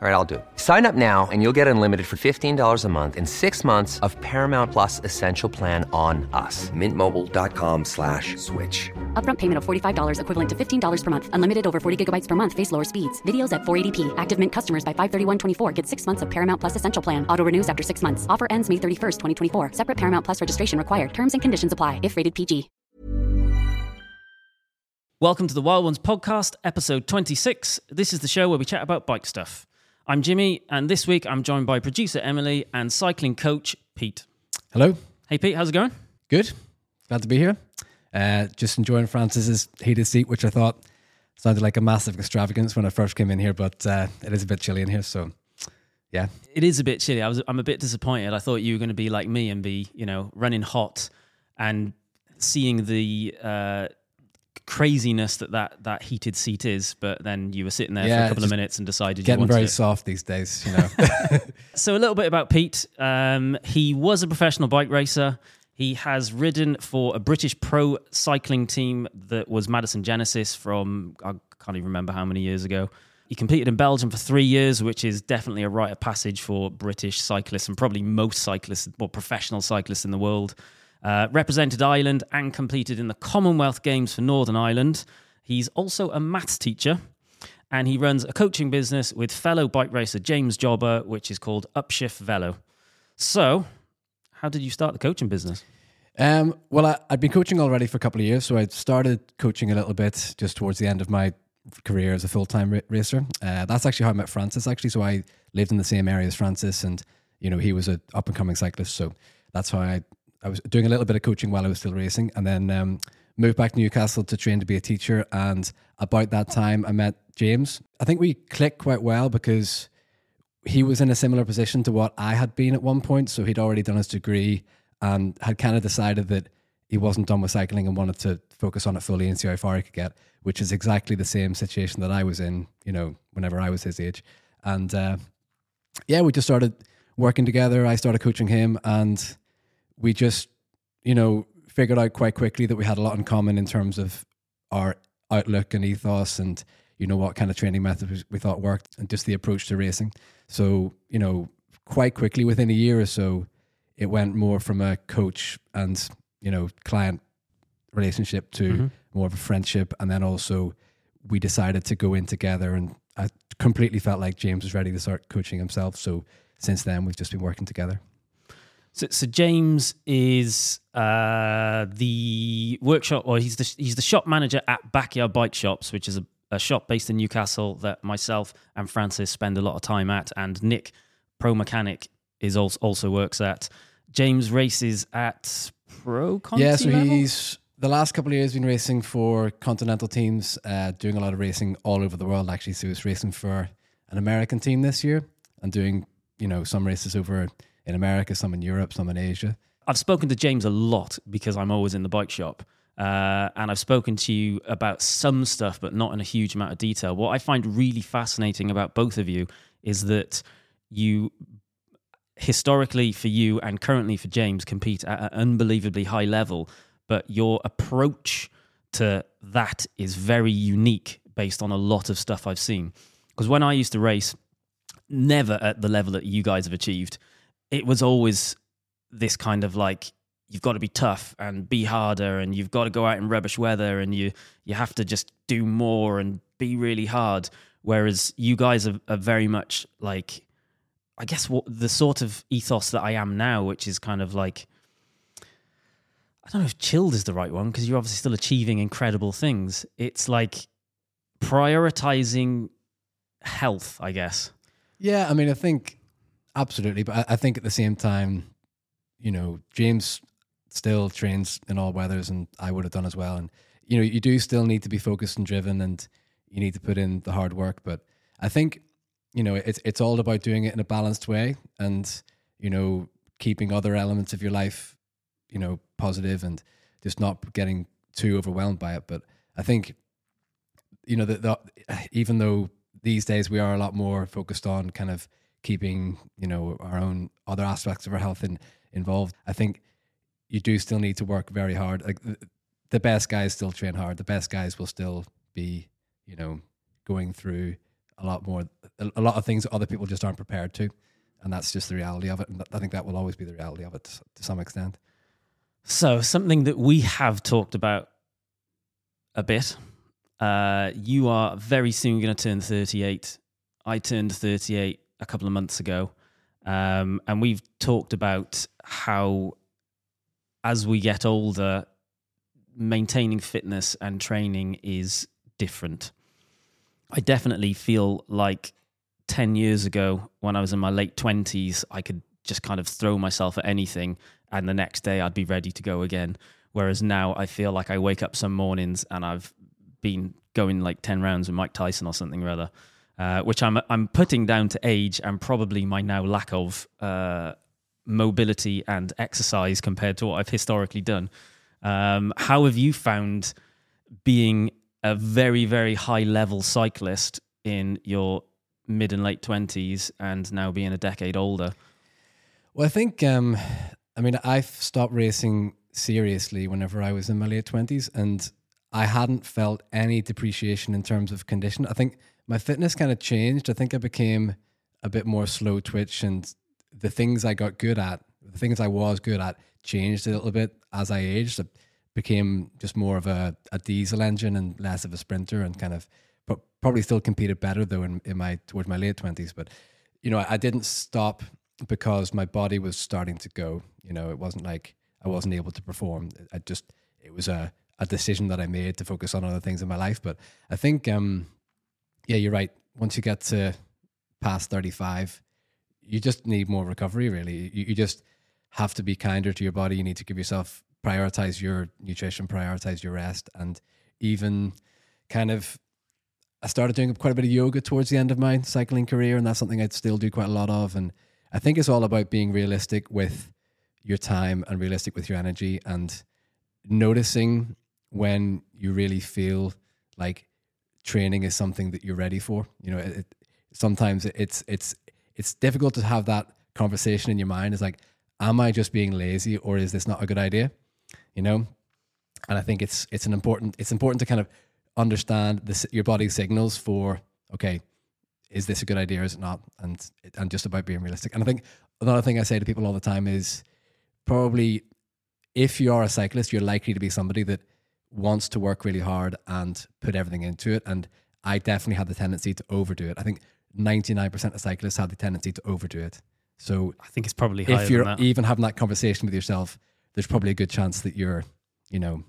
All right, I'll do it. Sign up now and you'll get unlimited for $15 a month in six months of Paramount Plus Essential Plan on us. Mintmobile.com slash switch. Upfront payment of $45 equivalent to $15 per month. Unlimited over 40 gigabytes per month. Face lower speeds. Videos at 480p. Active Mint customers by 531.24 get six months of Paramount Plus Essential Plan. Auto renews after six months. Offer ends May 31st, 2024. Separate Paramount Plus registration required. Terms and conditions apply if rated PG. Welcome to the Wild Ones podcast, episode 26. This is the show where we chat about bike stuff. I'm Jimmy, and this week I'm joined by producer Emily and cycling coach Pete. Hello. Hey, Pete, how's it going? Good. Glad to be here. Uh, just enjoying Francis's heated seat, which I thought sounded like a massive extravagance when I first came in here, but uh, it is a bit chilly in here, so yeah. It is a bit chilly. I was, I'm a bit disappointed. I thought you were going to be like me and be, you know, running hot and seeing the uh, craziness that, that that heated seat is, but then you were sitting there for a couple of minutes and decided you Getting wanted very it. soft these days, you know. So a little bit about Pete. Um, he was a professional bike racer. He has ridden for a British pro cycling team that was Madison Genesis from I can't even remember how many years ago. He competed in Belgium for three years, which is definitely a rite of passage for British cyclists and probably most cyclists, or professional cyclists in the world. Uh, represented Ireland and competed in the Commonwealth Games for Northern Ireland. He's also a maths teacher and he runs a coaching business with fellow bike racer James Jobber, which is called Upshift Velo. So, how did you start the coaching business? um, well, I, I'd been coaching already for a couple of years, so I started coaching a little bit just towards the end of my career as a full time ra- racer. Uh, that's actually how I met Francis, actually. So I lived in the same area as Francis, and you know he was a up and coming cyclist, so that's how I I was doing a little bit of coaching while I was still racing, and then um, moved back to Newcastle to train to be a teacher. And about that time, I met James. I think we clicked quite well because he was in a similar position to what I had been at one point. So he'd already done his degree and had kind of decided that he wasn't done with cycling and wanted to focus on it fully and see how far he could get, which is exactly the same situation that I was in, you know, whenever I was his age. And uh, yeah, we just started working together. I started coaching him and we just, you know, figured out quite quickly that we had a lot in common in terms of our outlook and ethos and, you know, what kind of training methods we thought worked and just the approach to racing. So, you know, quite quickly within a year or so, it went more from a coach and, you know, client relationship to mm-hmm. more of a friendship. And then also we decided to go in together and I completely felt like James was ready to start coaching himself. So since then, we've just been working together. So, so James is uh, the workshop, or he's the he's the shop manager at Backyard Bike Shops, which is a, a shop based in Newcastle that myself and Francis spend a lot of time at, and Nick, pro mechanic, is also also works at. James races at pro yeah, so level? he's the last couple of years been racing for continental teams, uh, doing a lot of racing all over the world. Actually, so he's racing for an American team this year and doing you know some races over in America, some in Europe, some in Asia. I've spoken to James a lot because I'm always in the bike shop. Uh, and I've spoken to you about some stuff, but not in a huge amount of detail. What I find really fascinating about both of you is that you, historically for you and currently for James, compete at an unbelievably high level, but your approach to that is very unique based on a lot of stuff I've seen. Because when I used to race, never at the level that you guys have achieved, it was always this kind of like you've got to be tough and be harder and you've got to go out in rubbish weather and you you have to just do more and be really hard. Whereas you guys are, are very much like i guess what the sort of ethos that i am now which is kind of like i don't know if chilled is the right one because you're obviously still achieving incredible things. It's like prioritizing health i guess. Yeah, I mean, I think absolutely, but I, I think at the same time, you know, James still trains in all weathers, and I would have done as well. And you know, you do still need to be focused and driven, and you need to put in the hard work. But I think, you know, it's it's all about doing it in a balanced way, and you know, keeping other elements of your life, you know, positive, and just not getting too overwhelmed by it. But I think, you know, that even though these days we are a lot more focused on kind of keeping you know our own other aspects of our health in, involved. I think you do still need to work very hard. Like the, the best guys still train hard. The best guys will still be you know going through a lot more a, lot of things other people just aren't prepared to. And that's just the reality of it. And i think that will always be the reality of it to, to some extent. So, something that we have talked about a bit. Uh, you are very soon going to turn 38. I turned 38 a couple of months ago. Um, and we've talked about how, as we get older, maintaining fitness and training is different. I definitely feel like 10 years ago, when I was in my late 20s, I could just kind of throw myself at anything and the next day I'd be ready to go again. Whereas now I feel like I wake up some mornings and I've been going like 10 rounds with Mike Tyson or something or other, uh, which I'm, I'm putting down to age and probably my now lack of uh, mobility and exercise compared to what I've historically done. Um, how have you found being a very, very high level cyclist in your mid and late 20s and now being a decade older? Well, I think, um, I mean, I've stopped racing seriously whenever I was in my late 20s, and I hadn't felt any depreciation in terms of condition. I think my fitness kind of changed. I think I became a bit more slow twitch, and the things I got good at, the things I was good at, changed a little bit as I aged. I became just more of a, a diesel engine and less of a sprinter, and kind of, but probably still competed better though in, in my towards my late 20s. But, you know, I, I didn't stop because my body was starting to go. You know, it wasn't like I wasn't able to perform. I just it was a a decision that I made to focus on other things in my life. But I think, um, yeah, you're right. Once you get to past 35, you just need more recovery. Really, you, you just have to be kinder to your body. You need to give yourself prioritize your nutrition, prioritize your rest, and even kind of I started doing quite a bit of yoga towards the end of my cycling career, and that's something I'd still do quite a lot of. And I think it's all about being realistic with your time and realistic with your energy and noticing when you really feel like training is something that you're ready for. You know, it, sometimes it's it's it's difficult to have that conversation in your mind. It's like, am I just being lazy, or is this not a good idea? You know, and I think it's it's an important it's important to kind of understand this your body's signals for okay, is this a good idea or is it not? And and just about being realistic. And I think another thing I say to people all the time is probably if you are a cyclist, you're likely to be somebody that wants to work really hard and put everything into it. And I definitely had the tendency to overdo it. I think 99% of cyclists have the tendency to overdo it. So I think it's probably if you're than that. even having that conversation with yourself, there's probably a good chance that you're, you know,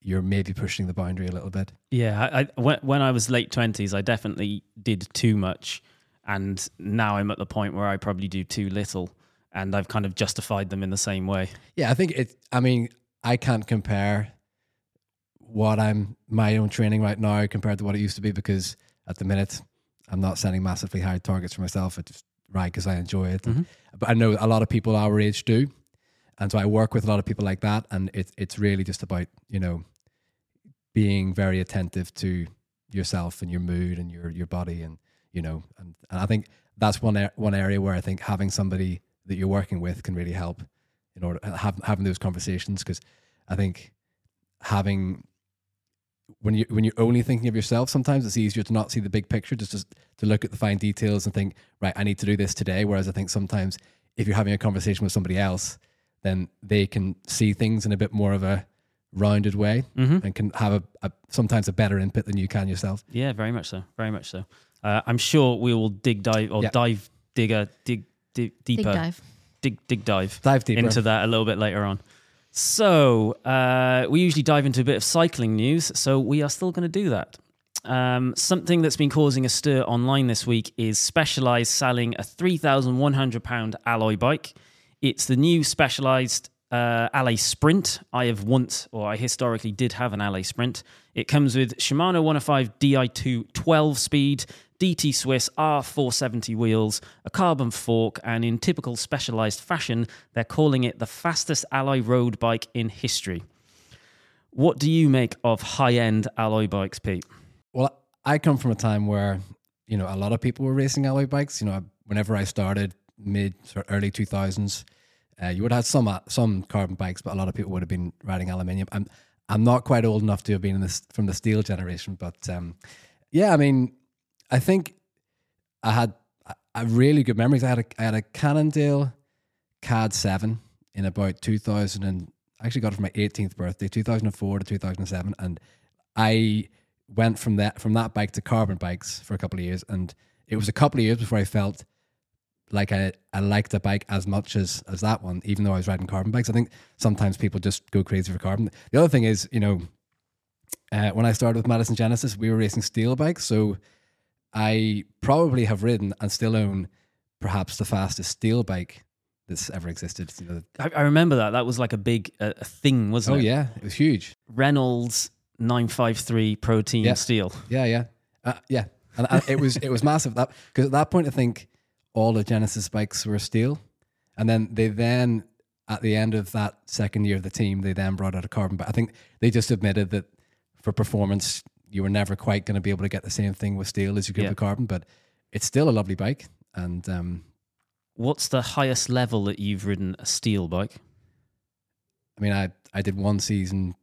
you're maybe pushing the boundary a little bit. Yeah, I, I, when, when I was late twenties, I definitely did too much, and now I'm at the point where I probably do too little, and I've kind of justified them in the same way. Yeah, I think it. I mean, I can't compare what I'm my own training right now compared to what it used to be because at the minute I'm not setting massively high targets for myself. I just ride because I enjoy it. Mm-hmm. But I know a lot of people our age do, and so I work with a lot of people like that, and it's it's really just about you know being very attentive to yourself and your mood and your your body and you know and, and I think that's one one area where I think having somebody that you're working with can really help in order have, having those conversations because I think having when you when you're only thinking of yourself sometimes it's easier to not see the big picture just, just to look at the fine details and think right I need to do this today whereas I think sometimes if you're having a conversation with somebody else then they can see things in a bit more of a rounded way Mm-hmm. and can have a, a sometimes a better input than you can yourself. Yeah, very much so. Very much so. Uh, I'm sure we will dig dive or Yeah. dive digger dig, dig deeper Big dive. dig dig dive Dive deeper. into that a little bit later on. So uh, we usually dive into a bit of cycling news, so we are still going to do that. Um, something that's been causing a stir online this week is Specialized selling a three thousand one hundred pound alloy bike. It's the new Specialized uh, Sprint. I have once, or I historically did have an Allez Sprint. It comes with Shimano 105 Di2 12 speed, DT Swiss R470 wheels, a carbon fork, and in typical Specialized fashion, they're calling it the fastest alloy road bike in history. What do you make of high end alloy bikes, Pete? Well, I come from a time where you know a lot of people were racing alloy bikes. You know, whenever I started, mid of early two thousands, uh, you would have some uh, some carbon bikes, but a lot of people would have been riding aluminium. I'm I'm not quite old enough to have been in this from the steel generation, but um, yeah, I mean, I think I had a- really good memories. I had a I had a Cannondale CAD seven in about two thousand and I actually got it for my 18th birthday, 2004 to 2007, and I went from that from that bike to carbon bikes for a couple of years, and it was a couple of years before I felt like I, I liked a bike as much as as that one, even though I was riding carbon bikes. I think sometimes people just go crazy for carbon. The other thing is, you know, uh, when I started with Madison Genesis, we were racing steel bikes, so I probably have ridden and still own perhaps the fastest steel bike that's ever existed. You know, I, I remember that. That was like a big uh, thing, wasn't oh it? Oh yeah, it was huge. Reynolds 953 Protein Yeah. Steel. Yeah, yeah, uh, yeah. And, and it was it was massive. That because at that point, I think all the Genesis bikes were steel, and then they then at the end of that second year of the team, they then brought out a carbon. But I think they just admitted that for performance, you were never quite going to be able to get the same thing with steel as you could Yeah. with carbon. But it's still a lovely bike, and um, What's the highest level that you've ridden a steel bike? I mean, I I did one season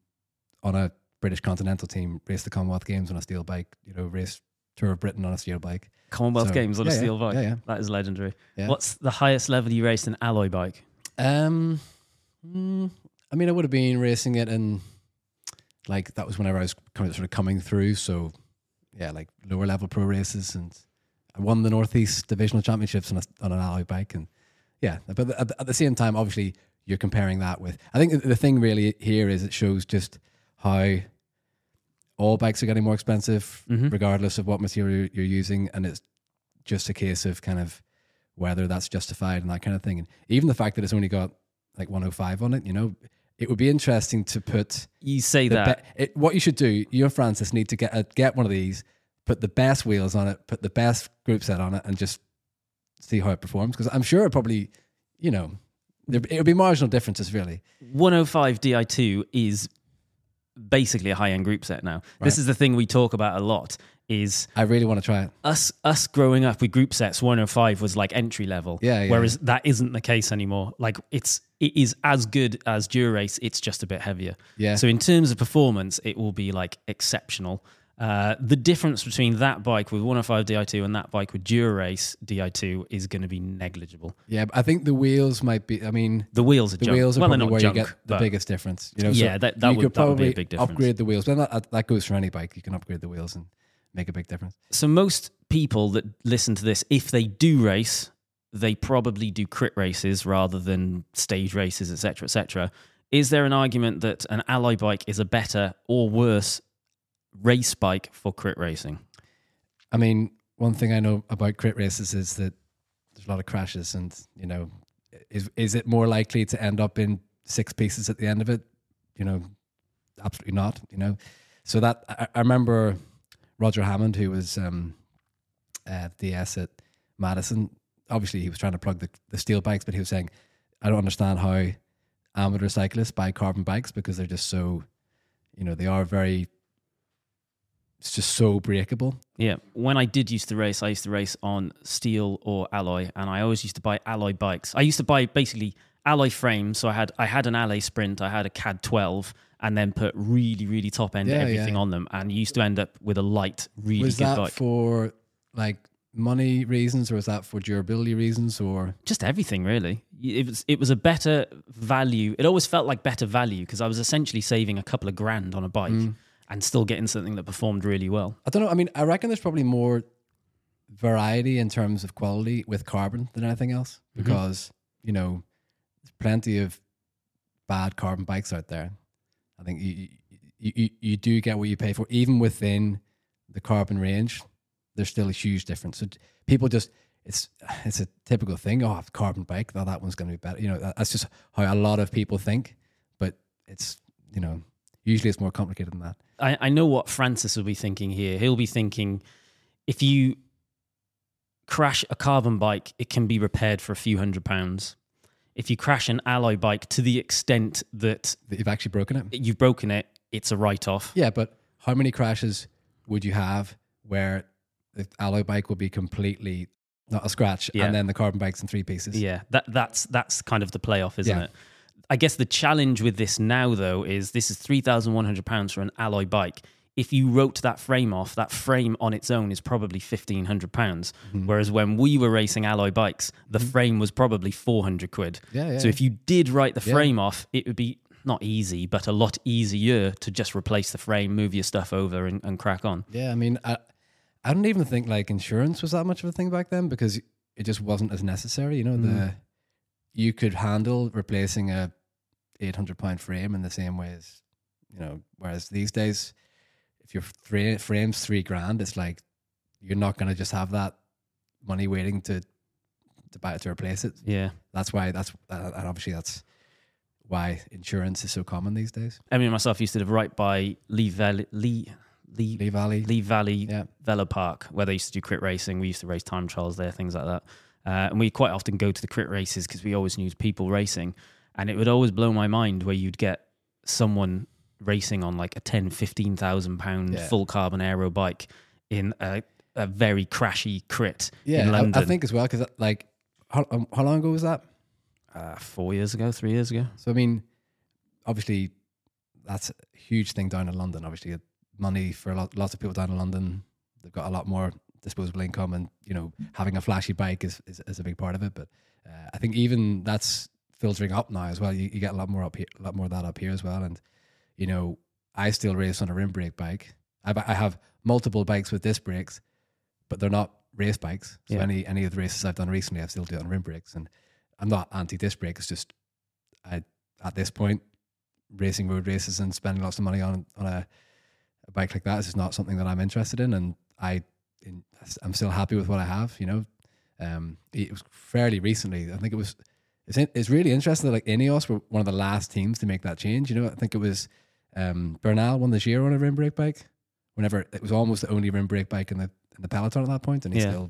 on a British Continental team, raced the Commonwealth Games on a steel bike. You know, raced Tour of Britain on a steel bike. Commonwealth So, Games on a yeah, yeah, steel bike. yeah, yeah. That is legendary. Yeah. What's the highest level you raced an alloy bike? Um, mm, I mean, I would have been racing it in like that was whenever I was kind of sort of coming through. So yeah, like lower level pro races, and I won the Northeast Divisional Championships on, a, on an alloy bike, and yeah. But at, the- at the same time, obviously, you're comparing that with. I think the thing really here is it shows just how all bikes are getting more expensive, Mhm. regardless of what material you're using, and it's just a case of kind of whether that's justified and that kind of thing. And even the fact that it's only got like 105 on it, you know, it would be interesting to put You say the that. be- it, what you should do. You and Francis need to get a, get one of these, put the best wheels on it, put the best group set on it, and just see how it performs. Because I'm sure it probably, you know, it would be marginal differences really. 105 Di2 is basically a high-end group set now. This is the thing we talk about a lot is I really want to try it. us us growing up with group sets 105 was like entry level Yeah, yeah. whereas that isn't the case anymore like it's it is as good as Dura-Ace it's just a bit heavier Yeah. so in terms of performance it will be like exceptional uh, the difference between that bike with 105 Di2 and that bike with Dura-Ace Di2 is going to be negligible. Yeah, I think the wheels might be. I mean, The wheels are the junk. wheels are well, probably not where junk, you get the biggest difference. You know, Yeah, so that- that would- could that would be a big difference. upgrade the wheels. But that, that goes for any bike. You can upgrade the wheels and make a big difference. So most people that listen to this, if they do race, they probably do crit races rather than stage races, etc., etc. Is there an argument that an alloy bike is a better or worse race bike for crit racing? I mean, one thing I know about crit races is that there's a lot of crashes, and you know, is is it more likely to end up in six pieces at the end of it? You know, absolutely not. You know, so that I, I remember Roger Hammond, who was um, the S at Madison. Obviously, he was trying to plug the, the steel bikes, but he was saying, "I don't understand how amateur cyclists buy carbon bikes because they're just so, you know, they are very." It's just so breakable. Yeah, when I did used to race, I used to race on steel or alloy, and I always used to buy alloy bikes. I used to buy basically alloy frame. So I had I had an alloy Sprint, I had a CAD 12, and then put really really top end Yeah, everything yeah. on them, and you used to end up with a light, really good bike. was good that bike. for like money reasons, or was that for durability reasons, or just everything really. It was it was a better value. It always felt like better value because I was essentially saving a couple of grand on a bike hmm. and still getting something that performed really well. I don't know. I mean, I reckon there's probably more variety in terms of quality with carbon than anything else mm-hmm. because you know plenty of bad carbon bikes out there. I think you you, you you do get what you pay for, even within the carbon range. There's still a huge difference. So people just it's it's a typical thing. Oh, carbon bike, oh, that one's going to be better. You know, that's just how a lot of people think. But it's you know usually it's more complicated than that. I, I know what Francis will be thinking here. He'll be thinking if you crash a carbon bike, it can be repaired for a few hundred pounds. If you crash an alloy bike to the extent that That you've actually broken it. you've broken it, it's a write off. Yeah, but how many crashes would you have where the alloy bike would be completely not a scratch, Yeah. and then the carbon bike's in three pieces? Yeah, that that's that's kind of the playoff, isn't Yeah. it? I guess the challenge with this now though is this is three thousand one hundred pounds for an alloy bike. If you wrote that frame off, that frame on its own is probably fifteen hundred pounds. Mm-hmm. Whereas when we were racing alloy bikes, the frame was probably four hundred quid. Yeah, yeah, So if you did write the Yeah. frame off, it would be not easy, but a lot easier to just replace the frame, move your stuff over, and, and crack on. Yeah, I mean, I, I don't even think like insurance was that much of a thing back then because it just wasn't as necessary. You know, Mm. the you could handle replacing a eight hundred pound frame in the same way as you know. Whereas these days, if your fra- frame's three grand, it's like you're not going to just have that money waiting to to buy it to replace it. Yeah. That's why that's uh, and obviously that's why insurance is so common these days. Emily and myself used to live right by Lee Valley, Lee, Lee, Lee Valley, Lee Valley Yeah. Velo Park, where they used to do crit racing. We used to race time trials there, things like that. Uh, and we quite often go to the crit races because we always knew people racing. And it would always blow my mind where you'd get someone racing on like a 10, 15,000 pound Yeah. full carbon aero bike in a, a very crashy crit yeah, in I, I think as well because like how um, how long ago was that? uh, four years ago, three years ago. So I mean, obviously, that's a huge thing down in London. Obviously, money for a lot, lots of people down in London. They've got a lot more disposable income, and you know, having a flashy bike is is, is a big part of it. But uh, I think even that's filtering up now as well. You, you get a lot more up here, a lot more of that up here as well. And you know, I still race on a rim brake bike. I, I have multiple bikes with disc brakes, but they're not race bikes. So Yeah. any any of the races I've done recently, I still do it on rim brakes, and I'm not anti disc brake. It's just I at this point racing road races and spending lots of money on on a, a bike like that is just not something that I'm interested in, and I in, I'm still happy with what I have. You know, um, it was fairly recently. I think it was. It's in, it's really interesting that like Ineos were one of the last teams to make that change. You know, I think it was um, Bernal won the Giro on a rim brake bike. Whenever it was almost the only rim brake bike in the in the peloton at that point, and he Yeah. still.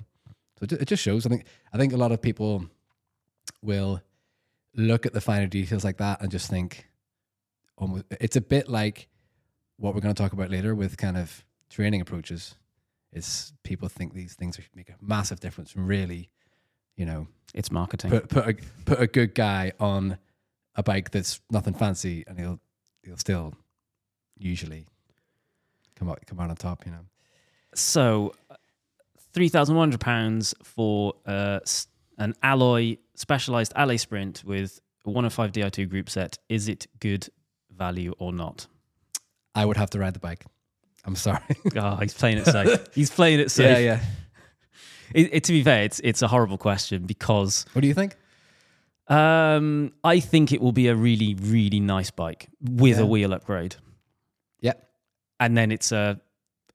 So it, just shows. I think I think a lot of people will look at the finer details like that and just think almost it's a bit like what we're going to talk about later with kind of training approaches is people think these things make a massive difference and really you know It's marketing. put put a, put a good guy on a bike that's nothing fancy and he'll he'll still usually come out come out on top you know So, three thousand one hundred pounds for uh, an alloy specialized alloy sprint with a five Di two group set. Is it good value or not? I would have to ride the bike I'm sorry Oh, he's playing it safe. he's playing it safe. yeah yeah It, it- to be fair, it's it's a horrible question because what do you think um, I think it will be a really really nice bike with Yeah. a wheel upgrade, and then it's a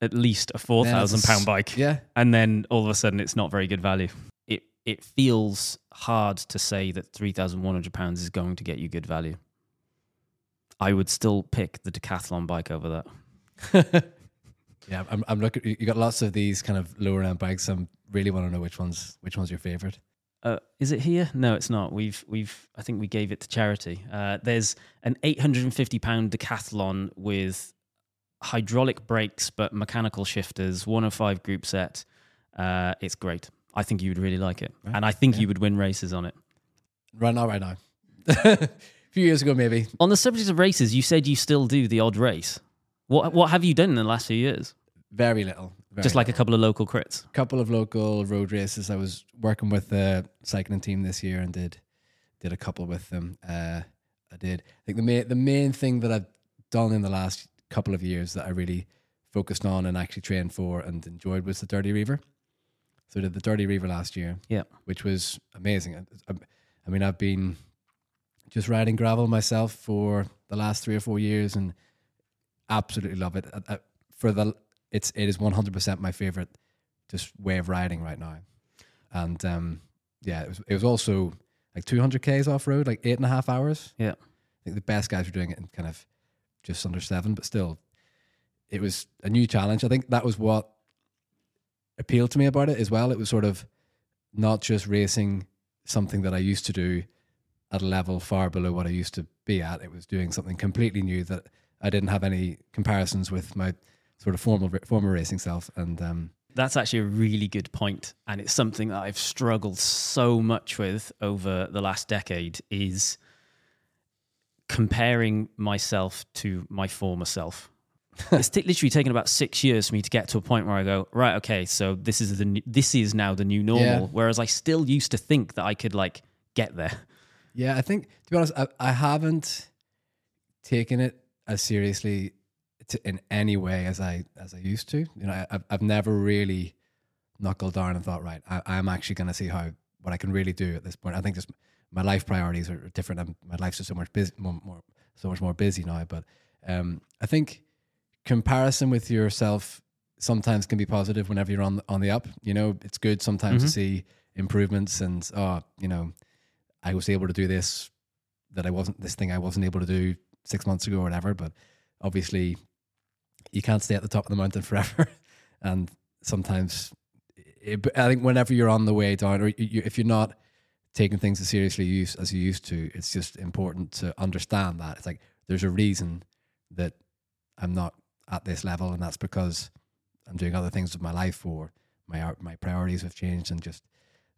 at least a four thousand pound bike. yeah and then all of a sudden it's not very good value. It it feels hard to say that three thousand one hundred pounds is going to get you good value. I would still pick the decathlon bike over that. Yeah, I'm, I'm looking. You got lots of these kind of lower end bikes. I really want to know which one's which one's your favorite. Uh, is it here? No, it's not. We've we've I think we gave it to charity. Uh, there's an eight hundred and fifty pound decathlon with hydraulic brakes but mechanical shifters, one of five group set. Uh, it's great. I think you would really like it, Right. and I think Yeah. you would win races on it. Right now, right now. a few years ago, maybe. On the subject of races, you said you still do the odd race. What what have you done in the last few years? Very little, Just like a couple of local crits. A couple of local road races. I was working with the cycling team this year and did did a couple with them. Uh, I did. I think the main the main thing that I've done in the last couple of years that I really focused on and actually trained for and enjoyed was the Dirty Reiver. So I did the Dirty Reiver last year, Yeah. which was amazing. I, I, um, I mean, I've been just riding gravel myself for the last three or four years and absolutely love it. I, I, for the it's it is one hundred percent my favorite just way of riding right now. And um, yeah, it was it was also like two hundred k's off road, like eight and a half hours. Yeah. I think the best guys were doing it in kind of just under seven, but still, it was a new challenge. I think that was what appealed to me about it as well. It was sort of not just racing something that I used to do at a level far below what I used to be at. It was doing something completely new that I didn't have any comparisons with my sort of formal former racing self. And um, That's actually a really good point, and it's something that I've struggled so much with over the last decade is comparing myself to my former self. it's t- literally taken about six years for me to get to a point where I go, right, okay, so this is the new, this is now the new normal. Yeah. Whereas I still used to think that I could like get there. Yeah, I think to be honest, I, I haven't taken it as seriously to, in any way as I as I used to. You know, I, I've I've never really knuckled down and thought, right, I, I'm actually going to see how what I can really do at this point. I think just my life priorities are different. and my life's just so much busy, more, more so much more busy now. But um, I think comparison with yourself sometimes can be positive whenever you're on on the up. You know, it's good sometimes to see improvements and oh, you know, I was able to do this that I wasn't this thing I wasn't able to do six months ago or whatever. But obviously, you can't stay at the top of the mountain forever, and sometimes it, I think whenever you're on the way down, or you, if you're not taking things as seriously as you used to, it's just important to understand that it's like there's a reason that I'm not at this level, and that's because I'm doing other things with my life, or my art- my priorities have changed, and just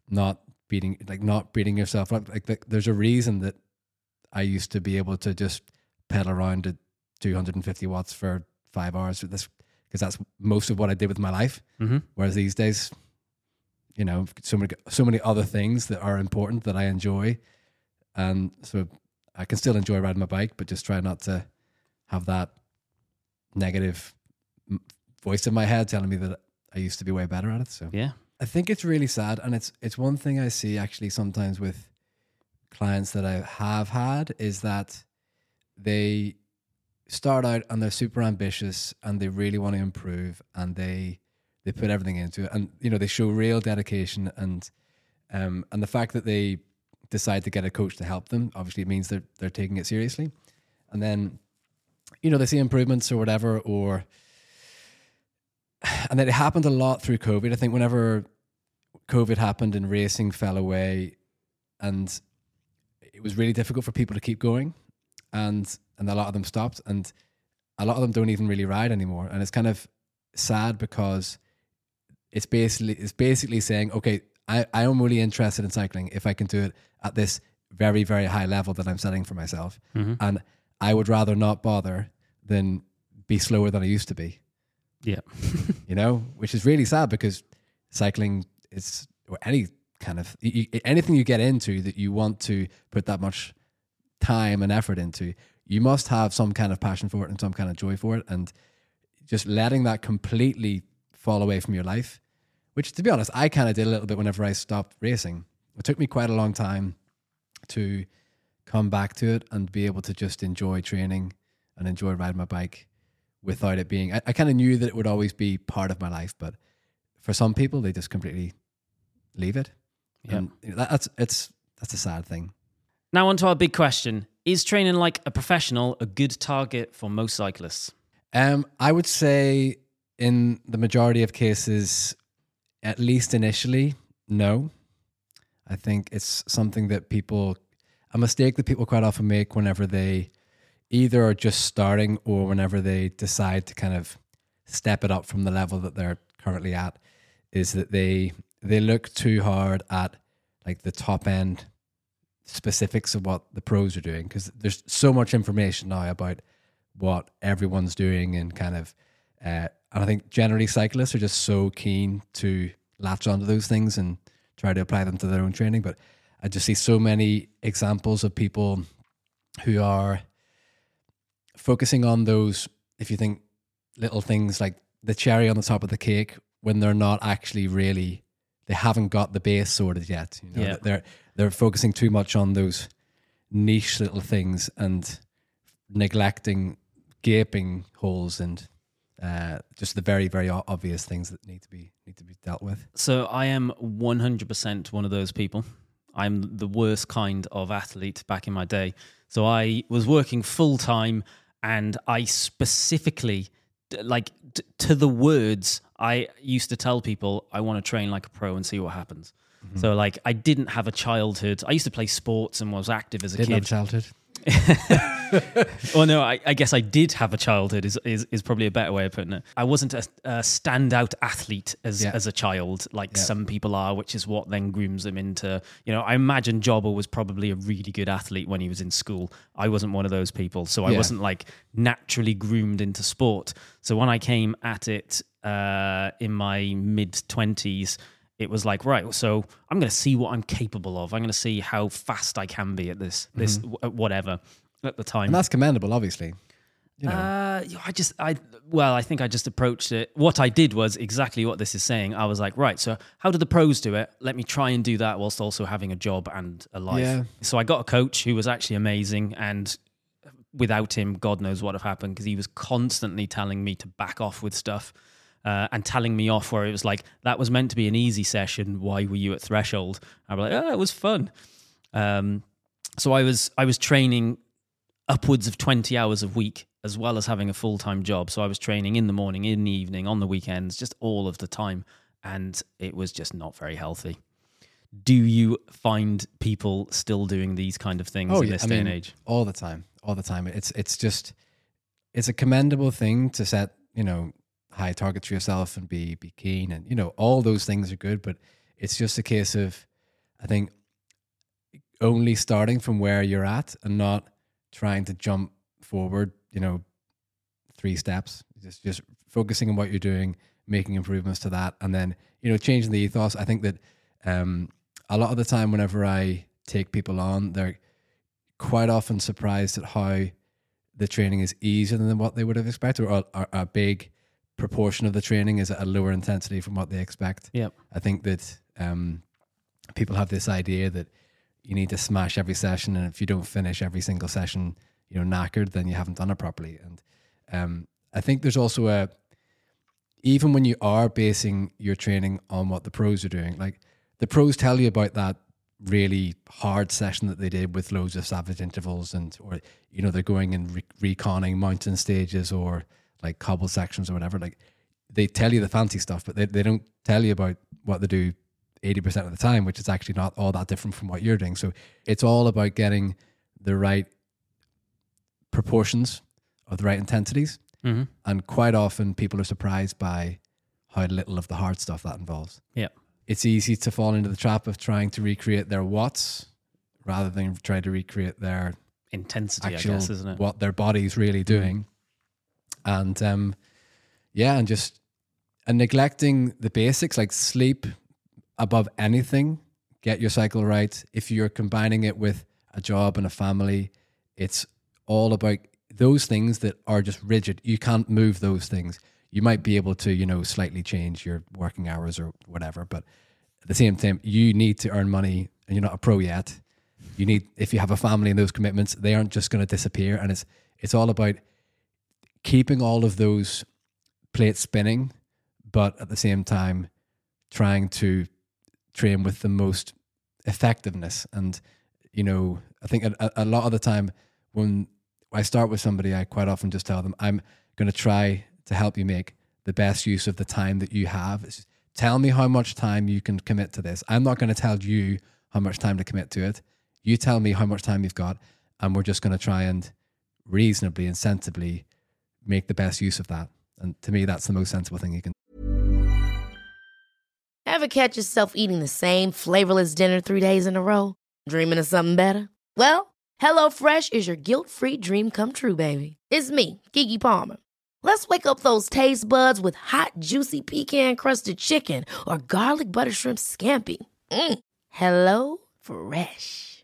not beating like not beating yourself up. Like the, there's a reason that I used to be able to just pedal around at 250 watts for five hours with this because that's most of what I did with my life. Mm-hmm. Whereas these days, you know, so many so many other things that are important that I enjoy, and so I can still enjoy riding my bike, but just try not to have that negative voice in my head telling me that I used to be way better at it. So Yeah. I think it's really sad, and it's it's one thing I see actually sometimes with clients that I have had is that they start out and they're super ambitious and they really want to improve and they they put everything into it. And you know they show real dedication and um and the fact that they decide to get a coach to help them obviously it means they're they're taking it seriously. And then you know they see improvements or whatever or and then it happened a lot through COVID. I think whenever COVID happened and racing fell away, and it was really difficult for people to keep going, and and a lot of them stopped, and a lot of them don't even really ride anymore, and it's kind of sad because it's basically it's basically saying, okay, I I am really interested in cycling. If I can do it at this very very high level that I'm setting for myself, mm-hmm. and I would rather not bother than be slower than I used to be. Yeah. you know, which is really sad because cycling is or any kind of you- anything you get into that you want to put that much time and effort into, you must have some kind of passion for it and some kind of joy for it, and just letting that completely fall away from your life, which to be honest, I kind of did a little bit whenever I stopped racing. It took me quite a long time to come back to it and be able to just enjoy training and enjoy riding my bike without it being I, I kind of knew that it would always be part of my life but for some people they just completely leave it and you know, that, that's it's that's a sad thing Now on to our big question: Is training like a professional a good target for most cyclists? um i would say in the majority of cases at least initially no. I think it's something that people a mistake that people quite often make whenever they either are just starting or whenever they decide to kind of step it up from the level that they're currently at is that they they look too hard at like the top end specifics of what the pros are doing. Because there's so much information now about what everyone's doing and kind of Uh, and I think generally cyclists are just so keen to latch onto those things and try to apply them to their own training. But I just see so many examples of people who are focusing on those, if you think little things like the cherry on the top of the cake, when they're not actually really, they haven't got the base sorted yet. You know? Yeah. They're they're focusing too much on those niche little things and neglecting gaping holes and uh, just the very very obvious things that need to be need to be dealt with. So I am 100% one of those people. I'm the worst kind of athlete back in my day. So I was working full time and I specifically like t- to the words I used to tell people I want to train like a pro and see what happens. So like I didn't have a childhood. I used to play sports and was active as a Didn't have a kid. childhood. well, no, I, I guess I did have a childhood. Is, is is probably a better way of putting it. I wasn't a, a standout athlete as Yeah. as a child, like Yeah. some people are, which is what then grooms them into. You know, I imagine Jobber was probably a really good athlete when he was in school. I wasn't one of those people, so I Yeah. wasn't like naturally groomed into sport. So when I came at it uh, in my mid twenties. It was like right, so I'm going to see what I'm capable of. I'm going to see how fast I can be at this, this Mm-hmm. w- whatever. At the time, And that's commendable, obviously. You know, uh, I just, I, well, I think I just approached it. What I did was exactly what this is saying. I was like, right, so how do the pros do it? Let me try and do that whilst also having a job and a life. Yeah. So I got a coach who was actually amazing. And without him, God knows what would have happened because he was constantly telling me to back off with stuff. Uh, and telling me off where it was like that was meant to be an easy session. Why were you at threshold? I was like, oh, it was fun. Um, so I was I was training upwards of 20 hours a week as well as having a full-time job so i was training in the morning in the evening on the weekends just all of the time and it was just not very healthy do you find people still doing these kind of things in this I day and mean, age all the time, all the time. It's it's just it's a commendable thing to set you know high targets for yourself and be be keen and you know all those things are good, but it's just a case of I think only starting from where you're at and not trying to jump forward. You know, three steps. Just just focusing on what you're doing, making improvements to that, and then you know changing the ethos. I think that um, a lot of the time, whenever I take people on, they're quite often surprised at how the training is easier than what they would have expected, or a, big proportion of the training is at a lower intensity from what they expect. Yep. I think that um, people have this idea that you need to smash every session, and if you don't finish every single session, you know, knackered, then you haven't done it properly. And um, I think there's also a even when you are basing your training on what the pros are doing, like the pros tell you about that really hard session that they did with loads of savage intervals and or you know they're going and re- reconning mountain stages or like cobble sections or whatever like they tell you the fancy stuff but they, they don't tell you about what they do 80% of the time which is actually not all that different from what you're doing. So it's all about getting the right proportions of the right intensities. Mm-hmm. and quite often people are surprised by how little of the hard stuff that involves. Yeah. It's easy to fall into the trap of trying to recreate their watts rather than try to recreate their intensity actual i guess isn't it? what their body's really doing and um yeah and just and neglecting the basics like sleep above anything get your cycle right. If you're combining it with a job and a family it's all about those things that are just rigid. You can't move those things. You might be able to you know slightly change your working hours or whatever but at the same time you need to earn money and you're not a pro yet. You need if you have a family and those commitments they aren't just going to disappear and it's it's all about keeping all of those plates spinning but at the same time trying to train with the most effectiveness. And you know i think a, a lot of the time when i start with somebody i quite often just tell them i'm going to try to help you make the best use of the time that you have. Tell me how much time you can commit to this. I'm not going to tell you how much time to commit to it. You tell me how much time you've got and we're just going to try and reasonably and sensibly make the best use of that and to me that's the most sensible thing you can Ever catch yourself eating the same flavorless dinner three days in a row? Dreaming of something better? Well, HelloFresh is your guilt free dream come true, baby. It's me, Keke Palmer. Let's wake up those taste buds with hot, juicy pecan crusted chicken or garlic butter shrimp scampi. Mm. Hello Fresh.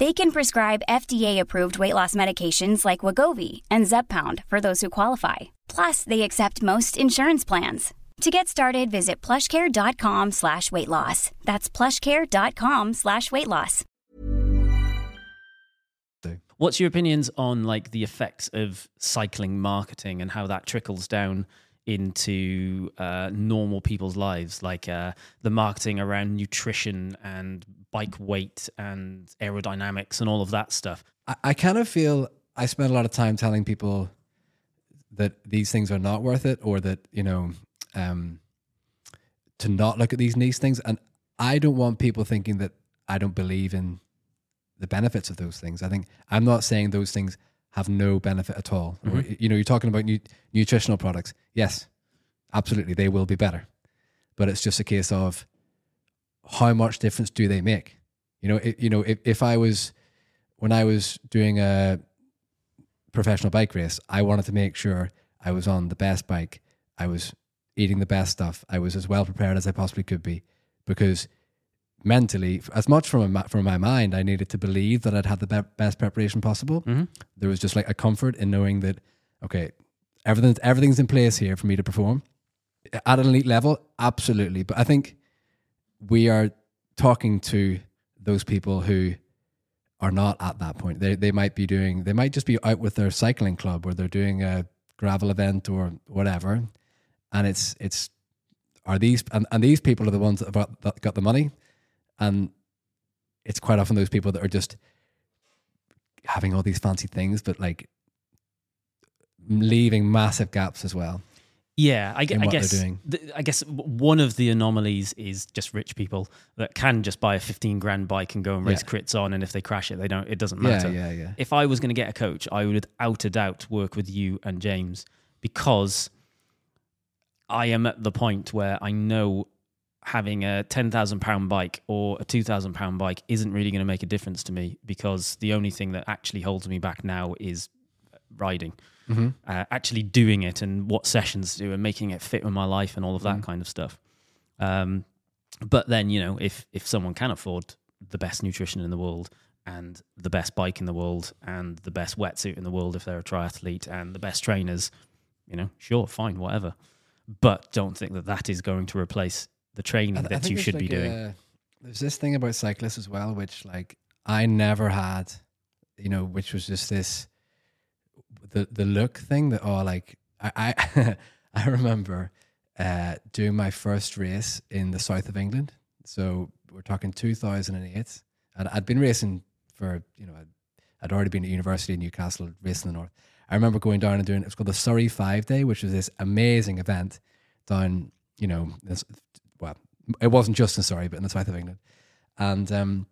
They can prescribe FDA-approved weight loss medications like Wegovy and Zepbound for those who qualify. Plus, they accept most insurance plans. To get started, visit plushcare.com slash weight loss. That's plushcare.com slash weight loss. What's your opinions on like the effects of cycling marketing and how that trickles down into uh, normal people's lives, like uh, the marketing around nutrition and bike weight and aerodynamics and all of that stuff? I, I kind of feel I spend a lot of time telling people that these things are not worth it or that, you know, um, to not look at these niche things. And I don't want people thinking that I don't believe in the benefits of those things. I think I'm not saying those things have no benefit at all. Or, you know, you're talking about nu- nutritional products. Yes, absolutely, they will be better. But it's just a case of how much difference do they make? You know, it, you know, if, if I was when I was doing a professional bike race, I wanted to make sure I was on the best bike. I was eating the best stuff. I was as well prepared as I possibly could be because mentally, as much from my, from my mind, I needed to believe that I'd had the be- best preparation possible. Mm-hmm. There was just like a comfort in knowing that, okay, everything, everything's in place here for me to perform at an elite level. Absolutely. But I think we are talking to those people who are not at that point. They they might be doing they might just be out with their cycling club or they're doing a gravel event or whatever. And it's it's are these and, and these people are the ones that got, that got the money and it's quite often those people that are just having all these fancy things but like leaving massive gaps as well. Yeah, I, I guess. th- I guess one of the anomalies is just rich people that can just buy a fifteen grand bike and go and race Yeah. crits on, and if they crash it, they don't. It doesn't Yeah, matter. yeah, yeah. If I was going to get a coach, I would without a doubt work with you and James because I am at the point where I know having a ten thousand pound bike or a two thousand pound bike isn't really going to make a difference to me because the only thing that actually holds me back now is riding uh, actually doing it and what sessions to do and making it fit with my life and all of that kind of stuff. Um, but then you know, if if someone can afford the best nutrition in the world and the best bike in the world and the best wetsuit in the world if they're a triathlete and the best trainers, you know, sure, fine, whatever. But don't think that that is going to replace the training th- that you should be doing. a- there's this thing about cyclists as well, which like I never had, you know, which was just this the the look thing that oh like I I, I remember uh, doing my first race in the south of England. So we're talking 2008, and I'd been racing for you know I'd, I'd already been at university in Newcastle racing the north. I remember going down and doing it was called the Surrey Five Day, which was this amazing event down you know this well it wasn't just in Surrey but in the south of England, and um,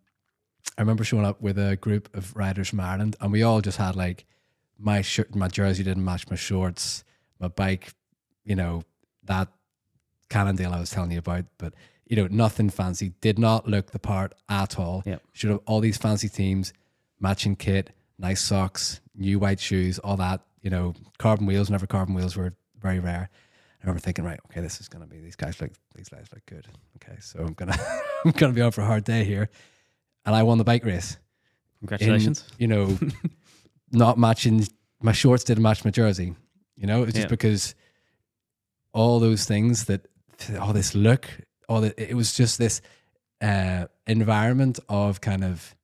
I remember showing up with a group of riders from Ireland, and we all just had like my shirt, my jersey didn't match my shorts, my bike, you know, that Cannondale I was telling you about, but you know, nothing fancy. Did not look the part at all. Yep. Should have all these fancy teams, matching kit, nice socks, new white shoes, all that. You know, carbon wheels. Whenever carbon wheels were very rare. I remember thinking, right, okay, this is gonna be these guys look these guys look good. Okay, so I'm gonna I'm gonna be on for a hard day here, and I won the bike race in, Congratulations. you know, not matching my shorts didn't match my jersey. You know, it's just Yeah. because all those things that all this look, all that it was just this uh, environment of kind of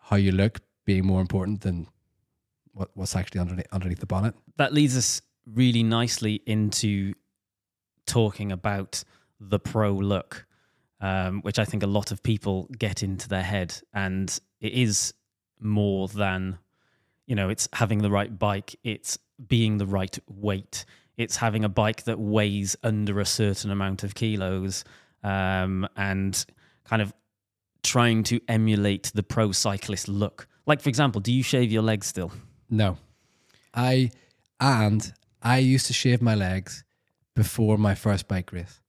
how you look being more important than what, what's actually underneath underneath the bonnet. that leads us really nicely into talking about the pro look, um, which I think a lot of people get into their head. And it is more than, you know, it's having the right bike, it's being the right weight, It's having a bike that weighs under a certain amount of kilos um, and kind of trying to emulate the pro cyclist look. Like, for example, do you shave your legs still? No. I and I used to shave my legs before my first bike race.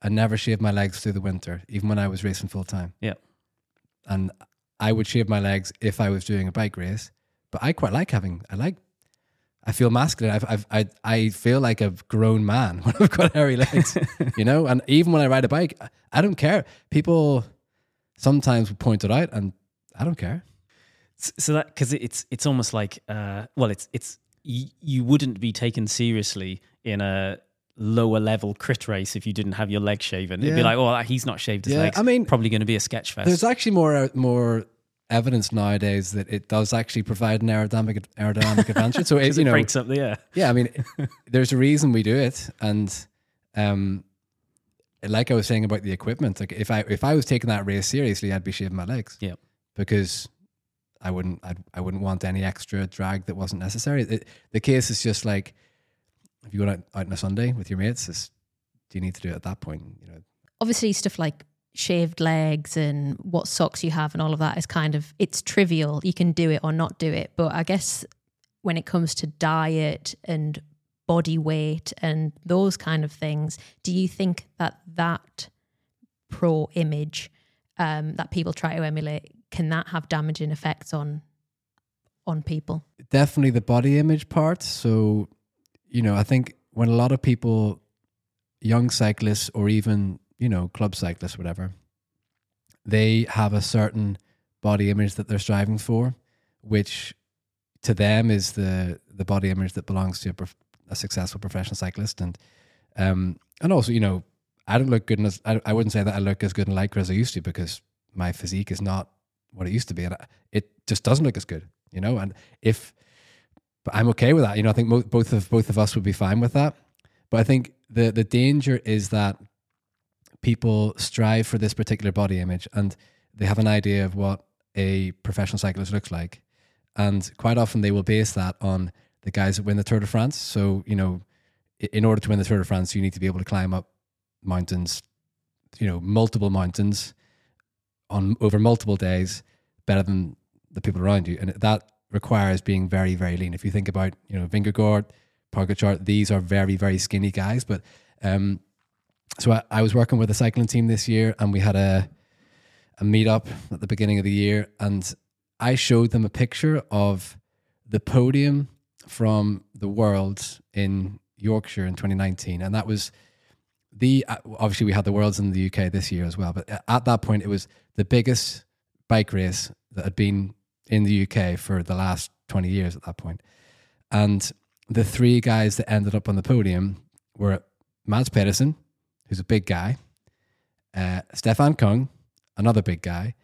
I never shaved my legs through the winter, even when I was racing full time. Yeah. And I would shave my legs if I was doing a bike race. But I quite like having. I like. I feel masculine. I've, I've, I I feel like a grown man when I've got hairy legs, you know. And even when I ride a bike, I don't care. People sometimes will point it out, and I don't care. So that because it's it's almost like uh, well, it's it's y- you wouldn't be taken seriously in a lower level crit race if you didn't have your legs shaven. It'd be like, oh, he's not shaved his Yeah, legs. I mean, probably going to be a sketch fest. There's actually more more evidence nowadays that it does actually provide an aerodynamic aerodynamic advantage. So it, 'Cause you it know, breaks up the air. yeah, I mean, there's a reason we do it, and um, like I was saying about the equipment, like if I if I was taking that race seriously, I'd be shaving my legs. Yeah. because I wouldn't I'd, I wouldn't want any extra drag that wasn't necessary. It, the case is just like if you go out, out on a Sunday with your mates, is do you need to do it at that point? You know, obviously stuff like shaved legs and what socks you have and all of that is kind of it's trivial. You can do it or not do it. But i guess when it comes to diet and body weight and those kind of things do you think that that pro image um, that people try to emulate can that have damaging effects on on people? Definitely the body image part. So, you know, I think when a lot of people, young cyclists or even, you know, club cyclists, whatever, they have a certain body image that they're striving for, which to them is the the body image that belongs to a, prof- a successful professional cyclist. And um, and also, you know, I don't look good as I, I wouldn't say that I look as good in lycra as I used to because my physique is not what it used to be, and I- it just doesn't look as good, you know. And if but I'm okay with that. You know, I think mo- both of both of us would be fine with that. But I think the the danger is that people strive for this particular body image and they have an idea of what a professional cyclist looks like, and quite often they will base that on the guys that win the Tour de France. So you know, in order to win the Tour de France, you need to be able to climb up mountains, you know, multiple mountains on over multiple days, better than the people around you, and that requires being very, very lean. If you think about, you know, Vingegaard, Pogacar, these are very, very skinny guys. But um, so I, I was working with a cycling team this year, and we had a a meetup at the beginning of the year, and I showed them a picture of the podium from the Worlds in Yorkshire in 2019, and that was the uh, obviously we had the Worlds in the UK this year as well, but at that point it was the biggest bike race that had been in the UK for the last 20 years at that point. And the three guys that ended up on the podium were Mads Pedersen, who's a big guy, uh, Stefan Kung, another big guy,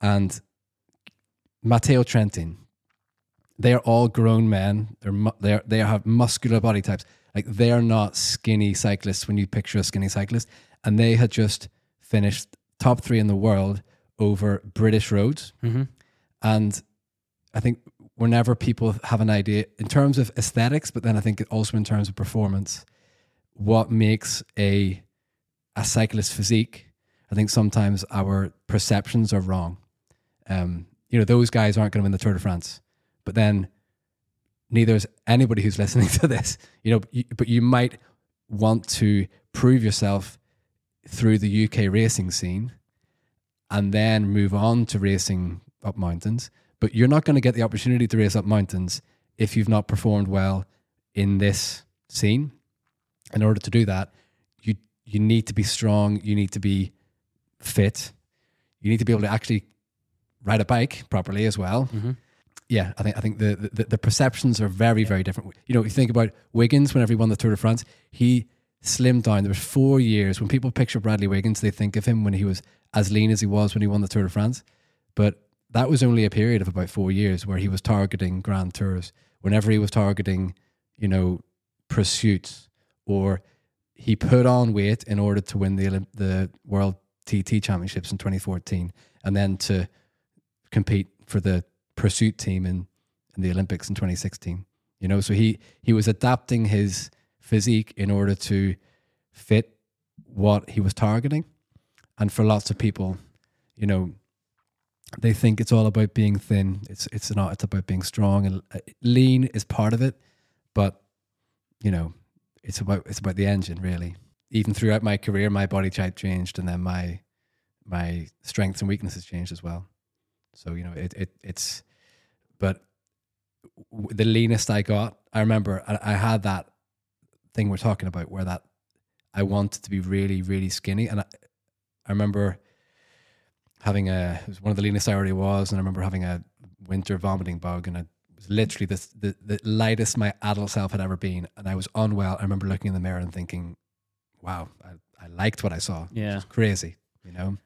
and Matteo Trentin. They are all grown men. They're mu- they are, they have muscular body types. Like they are not skinny cyclists when you picture a skinny cyclist. And they had just finished top three in the world over British roads. Mm-hmm. And I think whenever people have an idea in terms of aesthetics, but then I think also in terms of performance, what makes a a cyclist physique, I think sometimes our perceptions are wrong. Um, you know, those guys aren't going to win the Tour de France, but then neither is anybody who's listening to this. You know, you, but you might want to prove yourself through the UK racing scene and then move on to racing up mountains. But you're not going to get the opportunity to race up mountains if you've not performed well in this scene. In order to do that, you need to be strong. You need to be fit. You need to be able to actually ride a bike properly as well. Mm-hmm. Yeah, I think I think the, the the perceptions are very very different. You know, you think about Wiggins whenever he won the Tour de France, he slimmed down. There was four years when people picture Bradley Wiggins, they think of him when he was as lean as he was when he won the Tour de France. But that was only a period of about four years where he was targeting Grand Tours. Whenever he was targeting, you know, pursuits, or he put on weight in order to win the the World TT Championships in 2014, and then to compete for the pursuit team in, in the Olympics in 2016. You know, so he he was adapting his physique in order to fit what he was targeting. And for lots of people, you know, they think it's all about being thin. It's it's not. It's about being strong and uh, lean is part of it, but you know, it's about it's about the engine really. Even throughout my career, my body type changed, and then my my strengths and weaknesses changed as well. So you know, it it it's, but the leanest I got, I remember I, I had that thing we're talking about where that I wanted to be really really skinny, and I, I remember having a it was one of the leanest I already was, and I remember having a winter vomiting bug, and I was literally this, the the lightest my adult self had ever been, and I was unwell. I remember looking in the mirror and thinking, "Wow, I, I liked what I saw. Yeah. crazy, you know."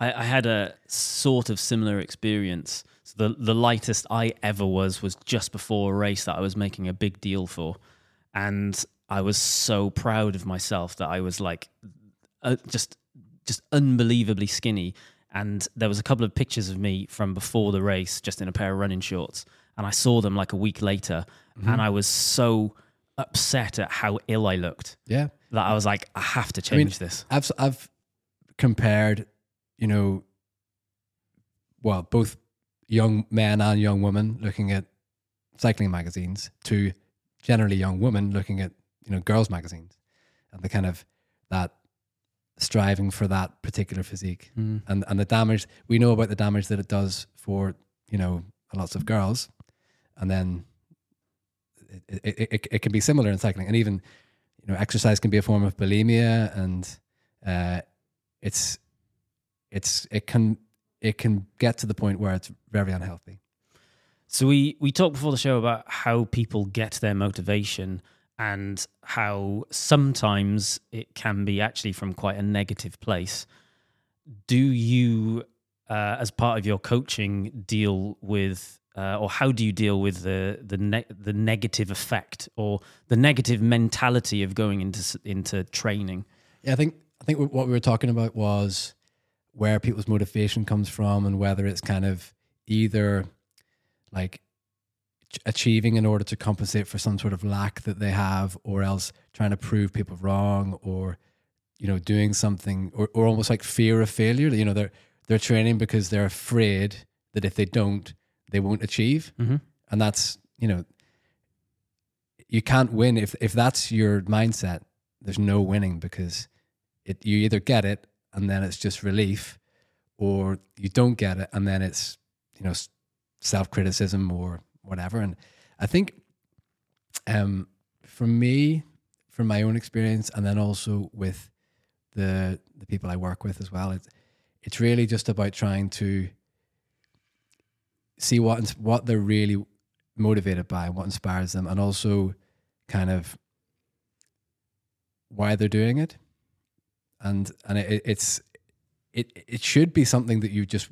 I, I had a sort of similar experience. So the the lightest I ever was was just before a race that I was making a big deal for, and I was so proud of myself that I was like, uh, just just unbelievably skinny. And there was a couple of pictures of me from before the race, just in a pair of running shorts, and I saw them like a week later, and I was so upset at how ill I looked Yeah, that I was like, I have to I mean, change this. I've I've compared, you know, well, both young men and young women looking at cycling magazines to generally young women looking at you know girls magazines, and the kind of that striving for that particular physique Mm. and and the damage we know about the damage that it does for you know lots of girls, and then it it, it, it can be similar in cycling, and even you know exercise can be a form of bulimia, and uh, it's it's it can it can get to the point where it's very unhealthy. So we we talked before the show about how people get their motivation and how sometimes it can be actually from quite a negative place. Do you, uh, as part of your coaching, deal with, uh, or how do you deal with the the ne- the negative effect or the negative mentality of going into into training? Yeah, I think I think what we were talking about was where people's motivation comes from and whether it's kind of either like achieving in order to compensate for some sort of lack that they have or else trying to prove people wrong or you know doing something or, or almost like fear of failure you know they're they're training because they're afraid that if they don't they won't achieve Mm-hmm. and that's you know you can't win if if that's your mindset there's no winning because it you either get it and then it's just relief or you don't get it and then it's you know self criticism or whatever and i think um for me from my own experience and then also with the the people i work with as well it's it's really just about trying to see what what they're really motivated by, what inspires them, and also kind of why they're doing it. And and it, it's it it should be something that you just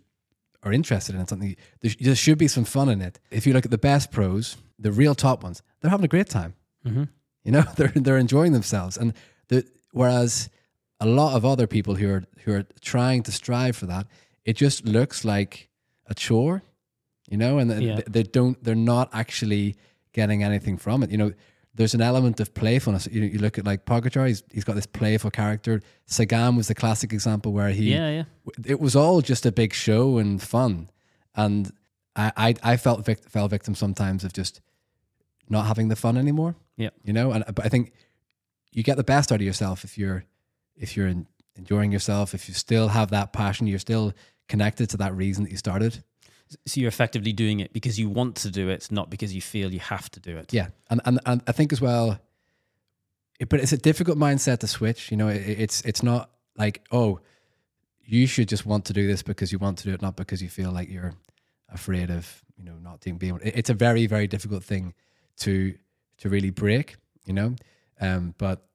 are interested in. Something there, there should be some fun in it. If you look at the best pros, the real top ones, they're having a great time. Mm-hmm. You know, they're they're enjoying themselves, and the whereas a lot of other people who are who are trying to strive for that, it just looks like a chore, you know, and Yeah. they, they don't they're not actually getting anything from it. You know, there's an element of playfulness. You, you look at like Pogacar, he's he's got this playful character. Sagan was the classic example where he Yeah, yeah. it was all just a big show and fun, and I I, I felt vic- fell victim sometimes of just not having the fun anymore. Yeah. you know, and but I think you get the best out of yourself if you're if you're en- enjoying yourself, if you still have that passion, you're still connected to that reason that you started. So you're effectively doing it because you want to do it, not because you feel you have to do it. Yeah, and and, and I think as well, it, but it's a difficult mindset to switch. You know, it, it's it's not like oh, you should just want to do this because you want to do it, not because you feel like you're afraid of you know not being it- It's a very very difficult thing to to really break. You know, um, but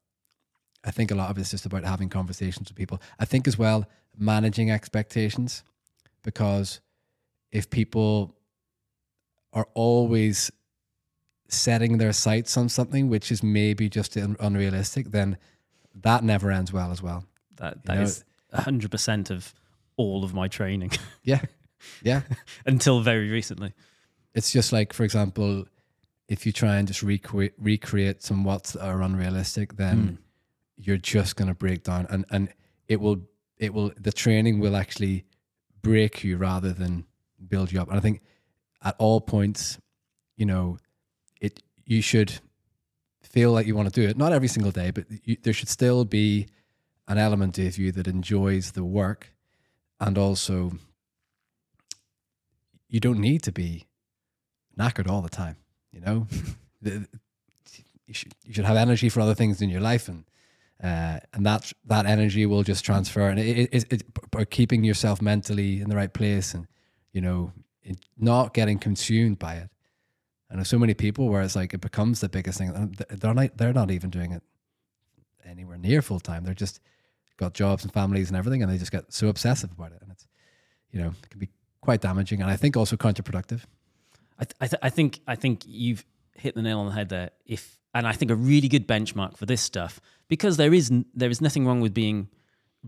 I think a lot of it's just about having conversations with people. I think as well managing expectations because if people are always setting their sights on something which is maybe just un- unrealistic, then that never ends well as well. That that know- is hundred percent of all of my training Yeah, yeah. until very recently. It's just like, for example, if you try and just recreate recreate some watts that are unrealistic, then hmm. you're just going to break down, and and it will it will the training will actually break you rather than build you up. And I think at all points, you know, it you should feel like you want to do it. Not every single day, but you, there should still be an element of you that enjoys the work, and also you don't need to be knackered all the time. You know, you should you should have energy for other things in your life, and uh, and that that energy will just transfer. And it, it, it, by keeping yourself mentally in the right place, and you know, not getting consumed by it. And know so many people where it's like it becomes the biggest thing. They're not they're not even doing it anywhere near full time. They're just got jobs and families and everything, and they just get so obsessive about it, and it's you know it can be quite damaging, and I think also counterproductive. I, th- I, th- I think I think you've hit the nail on the head there. If and I think a really good benchmark for this stuff because there is n- there is nothing wrong with being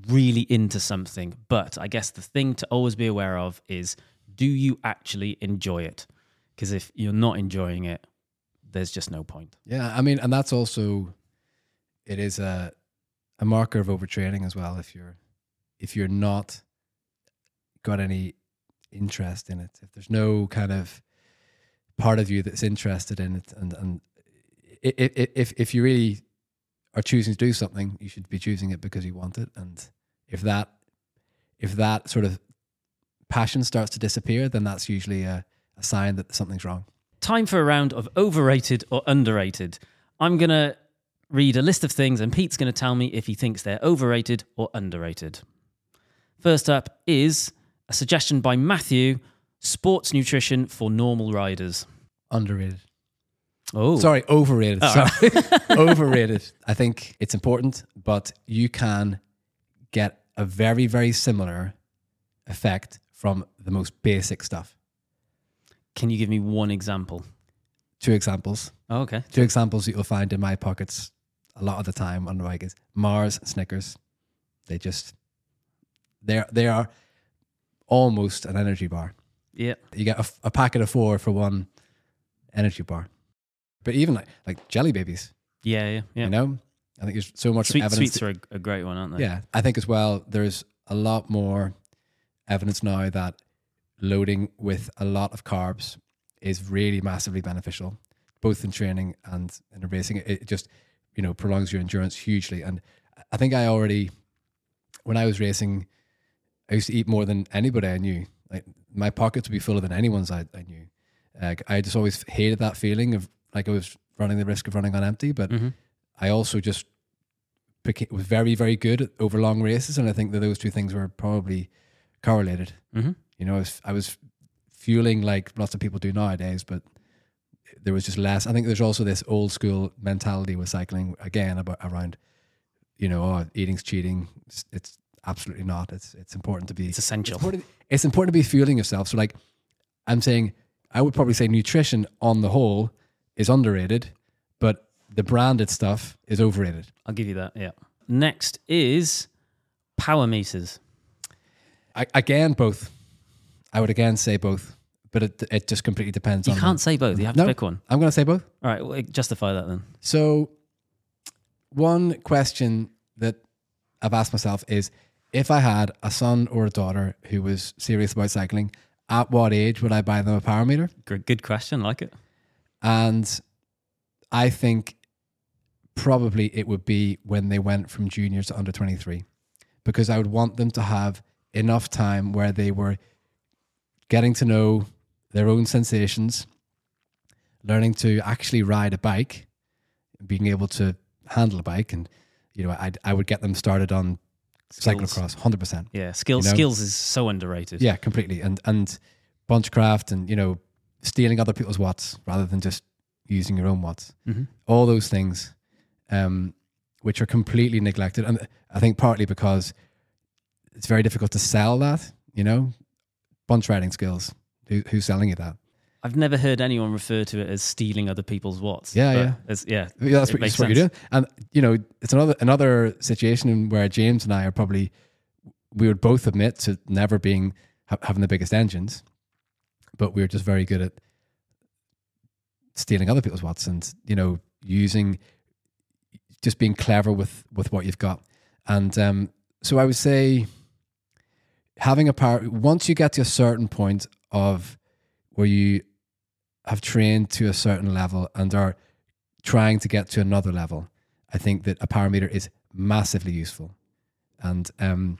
really into something, but I guess the thing to always be aware of is do you actually enjoy it? Because if you're not enjoying it, there's just no point. Yeah, I mean, and that's also it is a a marker of overtraining as well. If you're if you're not got any interest in it, if there's no kind of part of you that's interested in it, and and i- i- i- if if you really are choosing to do something, you should be choosing it because you want it. And if that if that sort of passion starts to disappear, then that's usually a, a sign that something's wrong. Time for a round of overrated or underrated. I'm going to read a list of things and Pete's going to tell me if he thinks they're overrated or underrated. First up is a suggestion by Matthew sports nutrition for normal riders. Underrated. Oh, Sorry, overrated. Oh. Sorry, overrated. I think it's important, but you can get a very, very similar effect from the most basic stuff. Can you give me one example? Two examples. Oh, okay. Two examples that you'll find in my pockets a lot of the time on the bike is Mars Snickers. They just they're they are almost an energy bar. Yeah. You get a, a packet of four for one energy bar. But even like like jelly babies, Yeah, yeah, yeah. you know, I think there's so much Sweet, evidence. sweets are a, a great one, aren't they? Yeah, I think as well. There's a lot more evidence now that loading with a lot of carbs is really massively beneficial, both in training and in racing. It, just you know prolongs your endurance hugely. And I think I already, when I was racing, I used to eat more than anybody I knew. Like my pockets would be fuller than anyone's I, I knew. Like I just always hated that feeling of like I was running the risk of running on empty, but hmm I also just became, was very, very good at, over long races, and I think that those two things were probably correlated. hmm You know, I was, I was fueling like lots of people do nowadays, but there was just less. I think there's also this old school mentality with cycling again about around, you know, oh, eating's cheating. It's, it's absolutely not. It's it's important to be. It's essential. It's important, it's important to be fueling yourself. So, like, I'm saying, I would probably say nutrition on the whole is underrated, but the branded stuff is overrated. I'll give you that. Yeah. Next is power meters. I, again, both. I would again say both, but it it just completely depends. You on can't say both. You have No. to pick one. I'm going to say both. All right. Well, justify that then. So, one question that I've asked myself is if I had a son or a daughter who was serious about cycling, at what age would I buy them a power meter? Good, good question. Like it. And I think probably it would be when they went from junior to under 23, because I would want them to have enough time where they were getting to know their own sensations, learning to actually ride a bike, being able to handle a bike. And, you know, I, I would get them started on Skills. cyclocross 100%. Yeah. Skills. You know? Skills is so underrated. Yeah, completely. And and bunchcraft and you know stealing other people's watts rather than just using your own watts. Mhm. All those things, um, which are completely neglected, and I think partly because it's very difficult to sell that. You know, bunch riding skills. Who, who's selling you that? I've never heard anyone refer to it as stealing other people's watts. Yeah, yeah. As, yeah. Yeah, that's what, that's what you're doing. And you know, it's another another situation where James and I are probably we would both admit to never being ha- having the biggest engines, but we are just very good at stealing other people's watts and you know using just being clever with with what you've got. And um, so I would say having a power once you get to a certain point of where you have trained to a certain level and are trying to get to another level, I think that a power meter is massively useful. And um,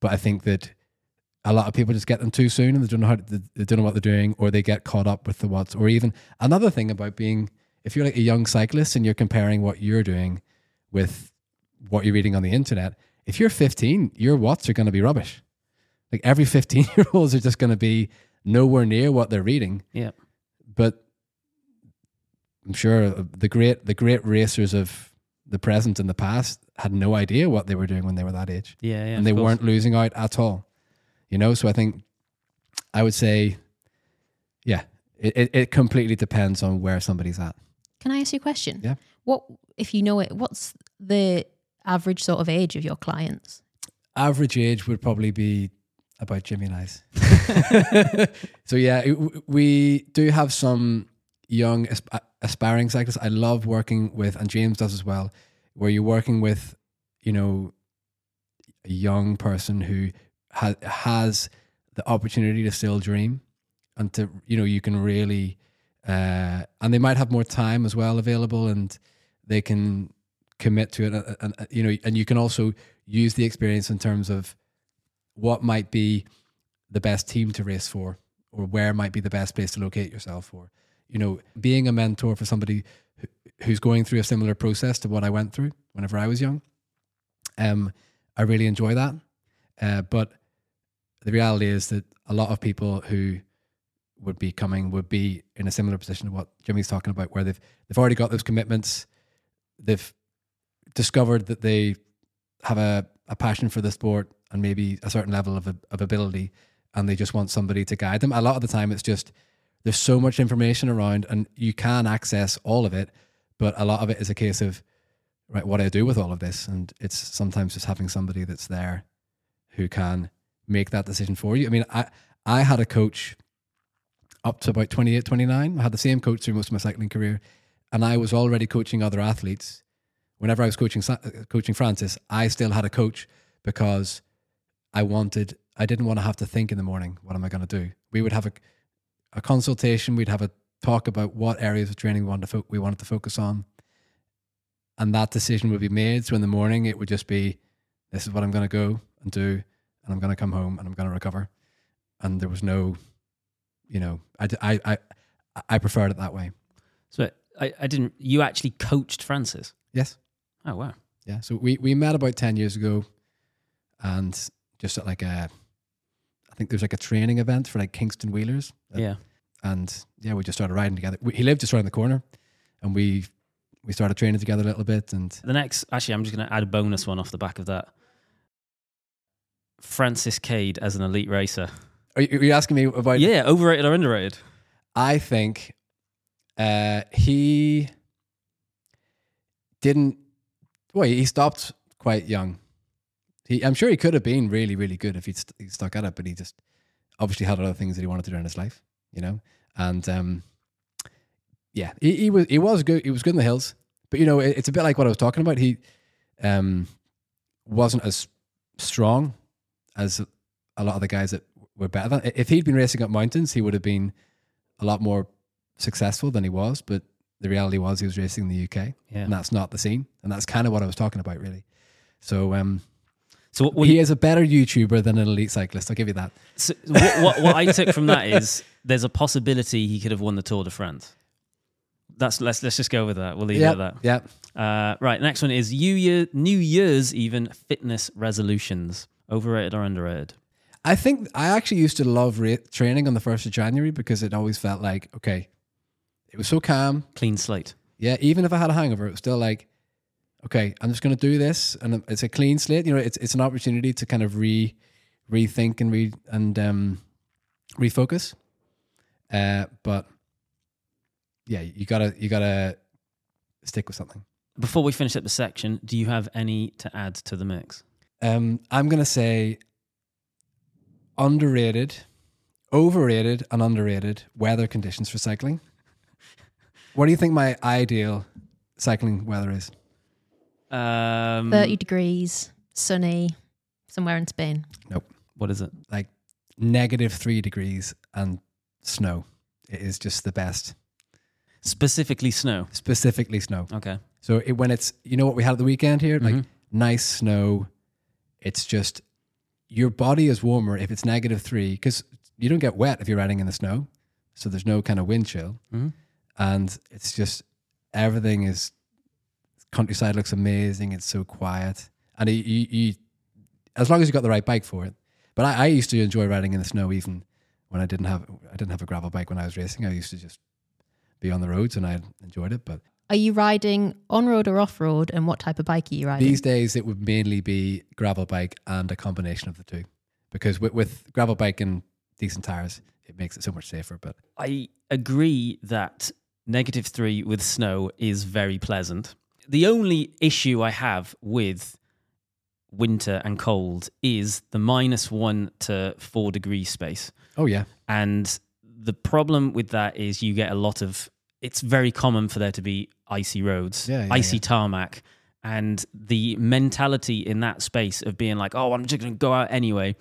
but I think that a lot of people just get them too soon and they don't know how to, they don't know what they're doing or they get caught up with the watts or even another thing about being if you're like a young cyclist and you're comparing what you're doing with what you're reading on the internet if you're 15 your watts are going to be rubbish like every 15 year olds are just going to be nowhere near what they're reading Yeah. but I'm sure uh, the great the great racers of the present and the past had no idea what they were doing when they were that age Yeah. Yeah. and they weren't losing out at all. You know, so I think I would say, yeah, it, it, it completely depends on where somebody's at. Can I ask you a question? Yeah. What if you know it? What's the average sort of age of your clients? Average age would probably be about Jimmy and I's. so yeah, we do have some young asp- uh, aspiring cyclists. I love working with, and James does as well, where you're working with, you know, a young person who ha- has the opportunity to still dream, and to you know you can really, uh, and they might have more time as well available, and they can commit to it, uh, uh, and, and, and, you know, and you can also use the experience in terms of what might be the best team to race for or where might be the best place to locate yourself for. You know being a mentor for somebody who's going through a similar process to what i went through whenever i was young um i really enjoy that. Uh, but the reality is that a lot of people who would be coming would be in a similar position to what jimmy's talking about where they've they've already got those commitments. They've discovered that they have a, a passion for the sport and maybe a certain level of, of ability and they just want somebody to guide them. A lot of the time it's just there's so much information around and you can access all of it, but a lot of it is a case of right, what do I do with all of this? And it's sometimes just having somebody that's there who can make that decision for you. I mean, I I had a coach up to about 28, 29. I had the same coach through most of my cycling career and I was already coaching other athletes whenever I was coaching uh, coaching Francis, I still had a coach because I wanted I didn't want to have to think in the morning what am I going to do. We would have a a consultation, we'd have a talk about what areas of training we wanted to fo- we wanted to focus on, and that decision would be made. So in the morning, it would just be this is what I'm going to go and do, and I'm going to come home and I'm going to recover, and there was no, you know, I I I, I preferred it that way. So I, I didn't. You actually coached Francis. Yes. Oh wow. Yeah. So we, we met about 10 years ago and just at like a, I think there's like a training event for like Kingston Wheelers. Yeah. And yeah, we just started riding together. We, he lived just around the corner and we, we started training together a little bit and The next, actually, I'm just going to add a bonus one off the back of that. Francis Cade as an elite racer. are you, are you asking me about, Yeah, overrated or underrated? I think uh, he didn't, well, he stopped quite young. He, I'm sure he could have been really, really good if he'd, st- he'd stuck at it, but he just obviously had other things that he wanted to do in his life, you know? And um, yeah, he, he was he was good. He was good in the hills, but you know, it, it's a bit like what I was talking about. He um, wasn't as strong as a lot of the guys that were better than. If he'd been racing up mountains, he would have been a lot more successful than he was. But the reality was he was racing in the UK, Yeah. and that's not the scene. And that's kind of what I was talking about, really. So um, So what, he is a better YouTuber than an elite cyclist. I'll give you that. so what, what, what I took from that is there's a possibility he could have won the Tour de France. That's let's let's just go with that. We'll leave yeah, it at yeah. that. Uh, right. Next one is New Year, New Year's even fitness resolutions. Overrated or underrated? I think I actually used to love ra- training on the first of January because it always felt like okay, it was so calm. Clean slate. Yeah, even if I had a hangover, it was still like, okay, I'm just going to do this, and it's a clean slate. You know, it's it's an opportunity to kind of re rethink and re and um, refocus. Uh, but yeah, you gotta you gotta stick with something. Before we finish up the section, do you have any to add to the mix? Um, I'm gonna say underrated, overrated, and underrated weather conditions for cycling. What do you think my ideal cycling weather is? Um, 30 degrees, sunny, somewhere in Spain. Nope. What is it? Like negative three degrees and snow. It is just the best. Specifically snow. Specifically snow. Okay. So it, when it's, you know what we had at the weekend here? Like Mhm. nice snow. It's just, your body is warmer if it's negative three because you don't get wet if you're riding in the snow. So there's no kind of wind chill. Mhm. And it's just, everything is, countryside looks amazing. It's so quiet. And you, you, you as long as you got the right bike for it. But I, I used to enjoy riding in the snow even when I didn't have, I didn't have a gravel bike when I was racing. I used to just be on the roads and I enjoyed it. But Are you riding on road or off road? And what type of bike are you riding? These days, it would mainly be gravel bike and a combination of the two, because with, with gravel bike and decent tires, it makes it so much safer. But I agree that negative three with snow is very pleasant. The only issue I have with winter and cold is the minus one to four degree space. oh yeah, And the problem with that is you get a lot of, it's very common for there to be icy roads, Yeah, yeah, icy yeah. tarmac. And the mentality in that space of being like, oh, I'm just going to go out anyway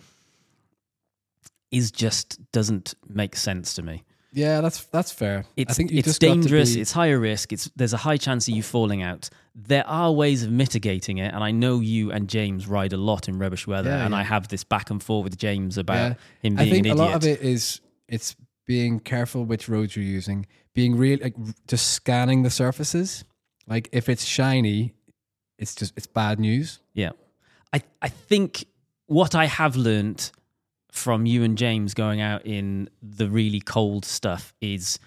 is just doesn't make sense to me. Yeah, that's that's fair. It's, I think it's dangerous. be- It's higher risk. It's there's a high chance of you falling out. There are ways of mitigating it, and I know you and James ride a lot in rubbish weather, Yeah, and yeah. I have this back and forth with James about Yeah. him I think an a idiot. lot of it is it's being careful which roads you're using, being real, like just scanning the surfaces. Like if it's shiny, it's just it's bad news. Yeah. I, I think what I have learnt from you and James going out in the really cold stuff is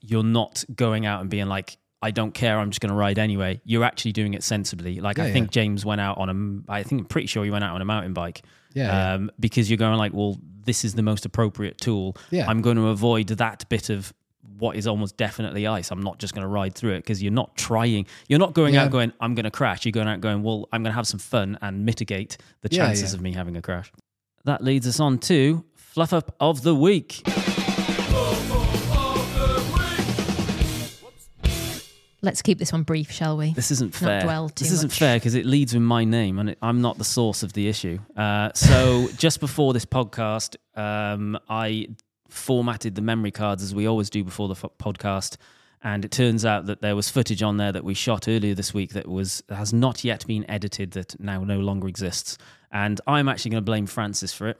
you're not going out and being like, I don't care, I'm just going to ride anyway. You're actually doing it sensibly. Like, I think yeah. James went out on a, I think I'm pretty sure he went out on a mountain bike. Yeah, yeah. Um, because you're going like, well, this is the most appropriate tool. Yeah. I'm going to avoid that bit of what is almost definitely ice. I'm not just going to ride through it because you're not trying. You're not going Yeah. out going, I'm going to crash. You're going out going, well, I'm going to have some fun and mitigate the Yeah, chances yeah. of me having a crash. That leads us on to fluff up of the week. Let's keep this one brief, shall we? This isn't Not fair. dwell too this isn't much. fair because it leads with my name and it, I'm not the source of the issue. Uh, so just before this podcast, um, I formatted the memory cards as we always do before the f- podcast, and it turns out that there was footage on there that we shot earlier this week that was has not yet been edited that now no longer exists, and I'm actually going to blame Francis for it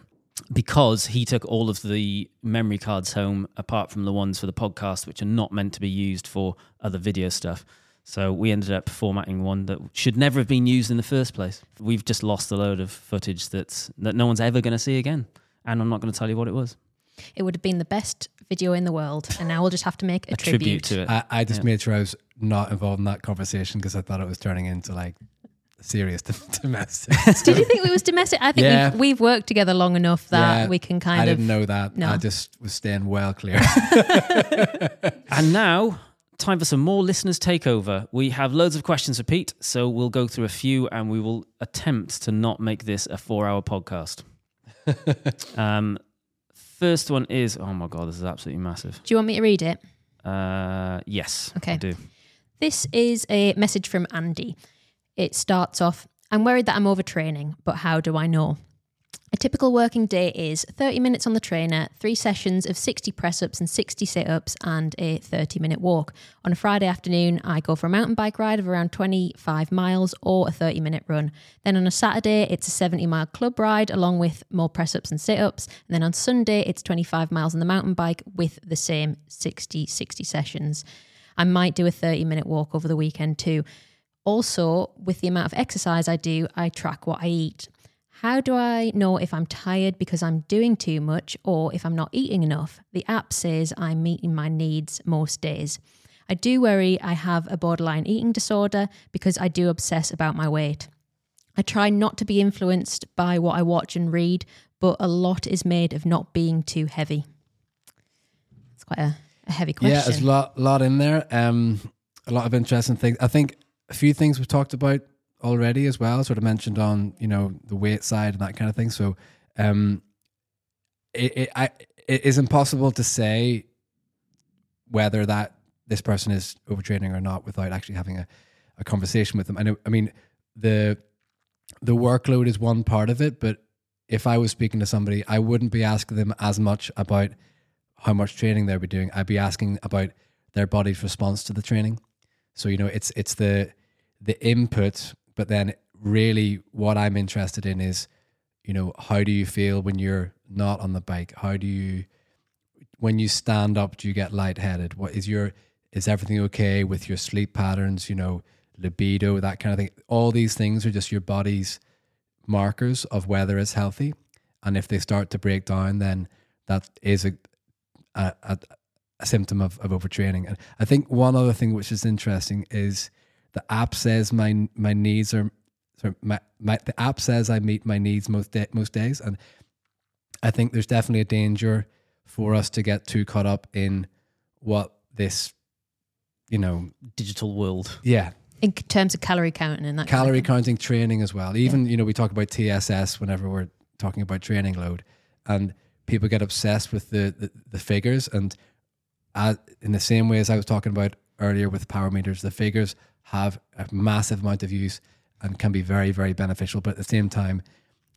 because he took all of the memory cards home apart from the ones for the podcast which are not meant to be used for other video stuff. So we ended up formatting one that should never have been used in the first place. We've just lost a load of footage that's that no one's ever going to see again. And i'm not going to tell you what it was. It would have been the best video in the world, and now we'll just have to make a, a tribute, to it. I, I just Yeah. made sure I was not involved in that conversation because I thought it was turning into like serious domestic. Did you think it was domestic? I think Yeah. we've, we've worked together long enough that Yeah, we can I kind of. I didn't know that. No. I just was staying well clear. and now time for some more listeners takeover we have loads of questions for pete so we'll go through a few and we will attempt to not make this a four hour podcast um first one is oh my god this is absolutely massive Do you want me to read it? uh yes Okay. i do This is a message from Andy. It starts off I'm worried that I'm overtraining, but how do I know? A typical working day is 30 minutes on the trainer, three sessions of 60 press ups and 60 sit ups, and a 30 minute walk. On a Friday afternoon, I go for a mountain bike ride of around 25 miles or a 30 minute run. Then on a Saturday, it's a 70 mile club ride along with more press ups and sit ups. And then on Sunday, it's 25 miles on the mountain bike with the same 60 60 sessions. I might do a 30 minute walk over the weekend too. Also, with the amount of exercise I do, I track what I eat. How do I know if I'm tired because I'm doing too much or if I'm not eating enough? The app says I'm meeting my needs most days. I do worry I have a borderline eating disorder because I do obsess about my weight. I try not to be influenced by what I watch and read, but a lot is made of not being too heavy. It's quite a, a heavy question. Yeah, there's a lot, lot in there. Um, a lot of interesting things. I think a few things we've talked about already as well. Sort of mentioned on you know the weight side and that kind of thing. So, um, it it, I, it is impossible to say whether that this person is overtraining or not without actually having a, a conversation with them. I know, I mean, the the workload is one part of it, but if I was speaking to somebody, I wouldn't be asking them as much about how much training they'll be doing. I'd be asking about their body's response to the training. So you know, it's it's the the input, but then really what I'm interested in is, you know, how do you feel when you're not on the bike? How do you when you stand up, do you get lightheaded? What is your is everything okay with your sleep patterns, you know, libido, that kind of thing? All these things are just your body's markers of whether it's healthy. And if they start to break down, then that is a a, a, a symptom of, of overtraining. And I think one other thing which is interesting is the app says my my needs are sorry, my, my the app says I meet my needs most day, most days, and I think there's definitely a danger for us to get too caught up in what this, you know, Digital world. yeah, In terms of calorie counting and that kind of calorie counting training as well. Even you know we talk about TSS whenever we're talking about training load, and people get obsessed with the the, the figures. And in the same way as I was talking about earlier with power meters, the figures have a massive amount of use and can be very very beneficial. But at the same time,